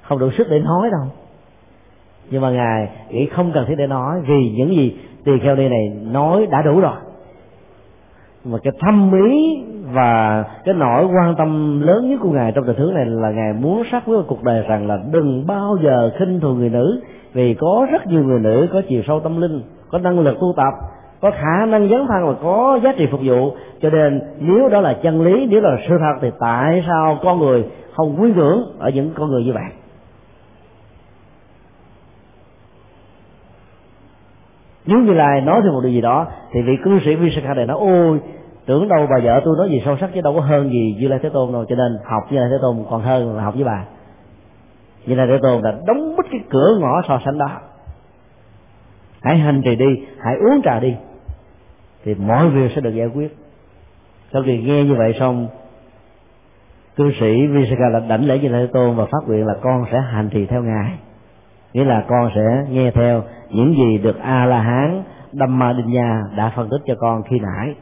Không đủ sức để nói đâu. Nhưng mà Ngài nghĩ không cần thiết để nói, Vì những gì tỳ kheo ni này nói đã đủ rồi. Mà cái thâm ý và cái nỗi quan tâm lớn nhất của ngài trong tình huống này là ngài muốn xác với cuộc đời rằng là đừng bao giờ khinh thường người nữ, vì có rất nhiều người nữ có chiều sâu tâm linh, có năng lực tu tập, có khả năng dấn thân và có giá trị phục vụ. Cho nên nếu đó là chân lý, nếu là sự thật thì tại sao con người không quý ngưỡng ở những con người như vậy? Nếu như lai nói thêm một điều gì đó, thì vị cư sĩ Visakha này nói, ôi, tưởng đâu bà vợ tôi nói gì sâu sắc chứ đâu có hơn gì như lai thế tôn đâu, cho nên học như lai thế tôn còn hơn là học với bà. Như lai thế tôn là đóng bít cái cửa ngõ so sánh đó. Hãy hành trì đi, hãy uống trà đi, thì mọi việc sẽ được giải quyết. Sau khi nghe như vậy xong, cư sĩ Visakha là đảnh lễ như lai thế tôn và phát nguyện là con sẽ hành trì theo ngài. Nghĩa là con sẽ nghe theo những gì được a la hán đâm ma đinh nha đã phân tích cho con khi nãy.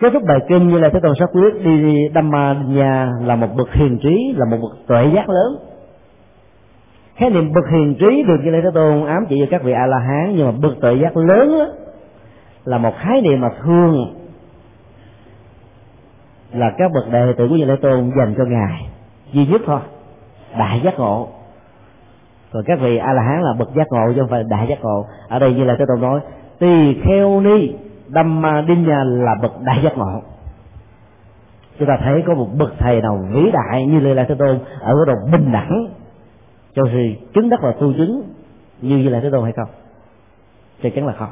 Kết thúc bài kinh như là thế tôn sắc quyết đi đâm ma đinh nha là một bậc hiền trí là một bậc tuệ giác lớn. Khái niệm bậc hiền trí được như lê thế tôn ám chỉ cho các vị a la hán nhưng mà bậc tuệ giác lớn đó, là một khái niệm mà thường là các bậc đệ tử của như lê tôn dành cho ngài. Duy nhất thôi đại giác ngộ còn các vị a la hán là bậc giác ngộ chứ không phải đại giác ngộ. Ở đây như là thế tôn nói, tỳ kheo ni Dhamma Dinya là bậc đại giác ngộ. Chúng ta thấy có một bậc thầy nào vĩ đại như Lê La Thế Tôn ở cái độ bình đẳng, cho sự chứng đắc và tu chứng như như là thế tôn hay không? Chắc chắn là không.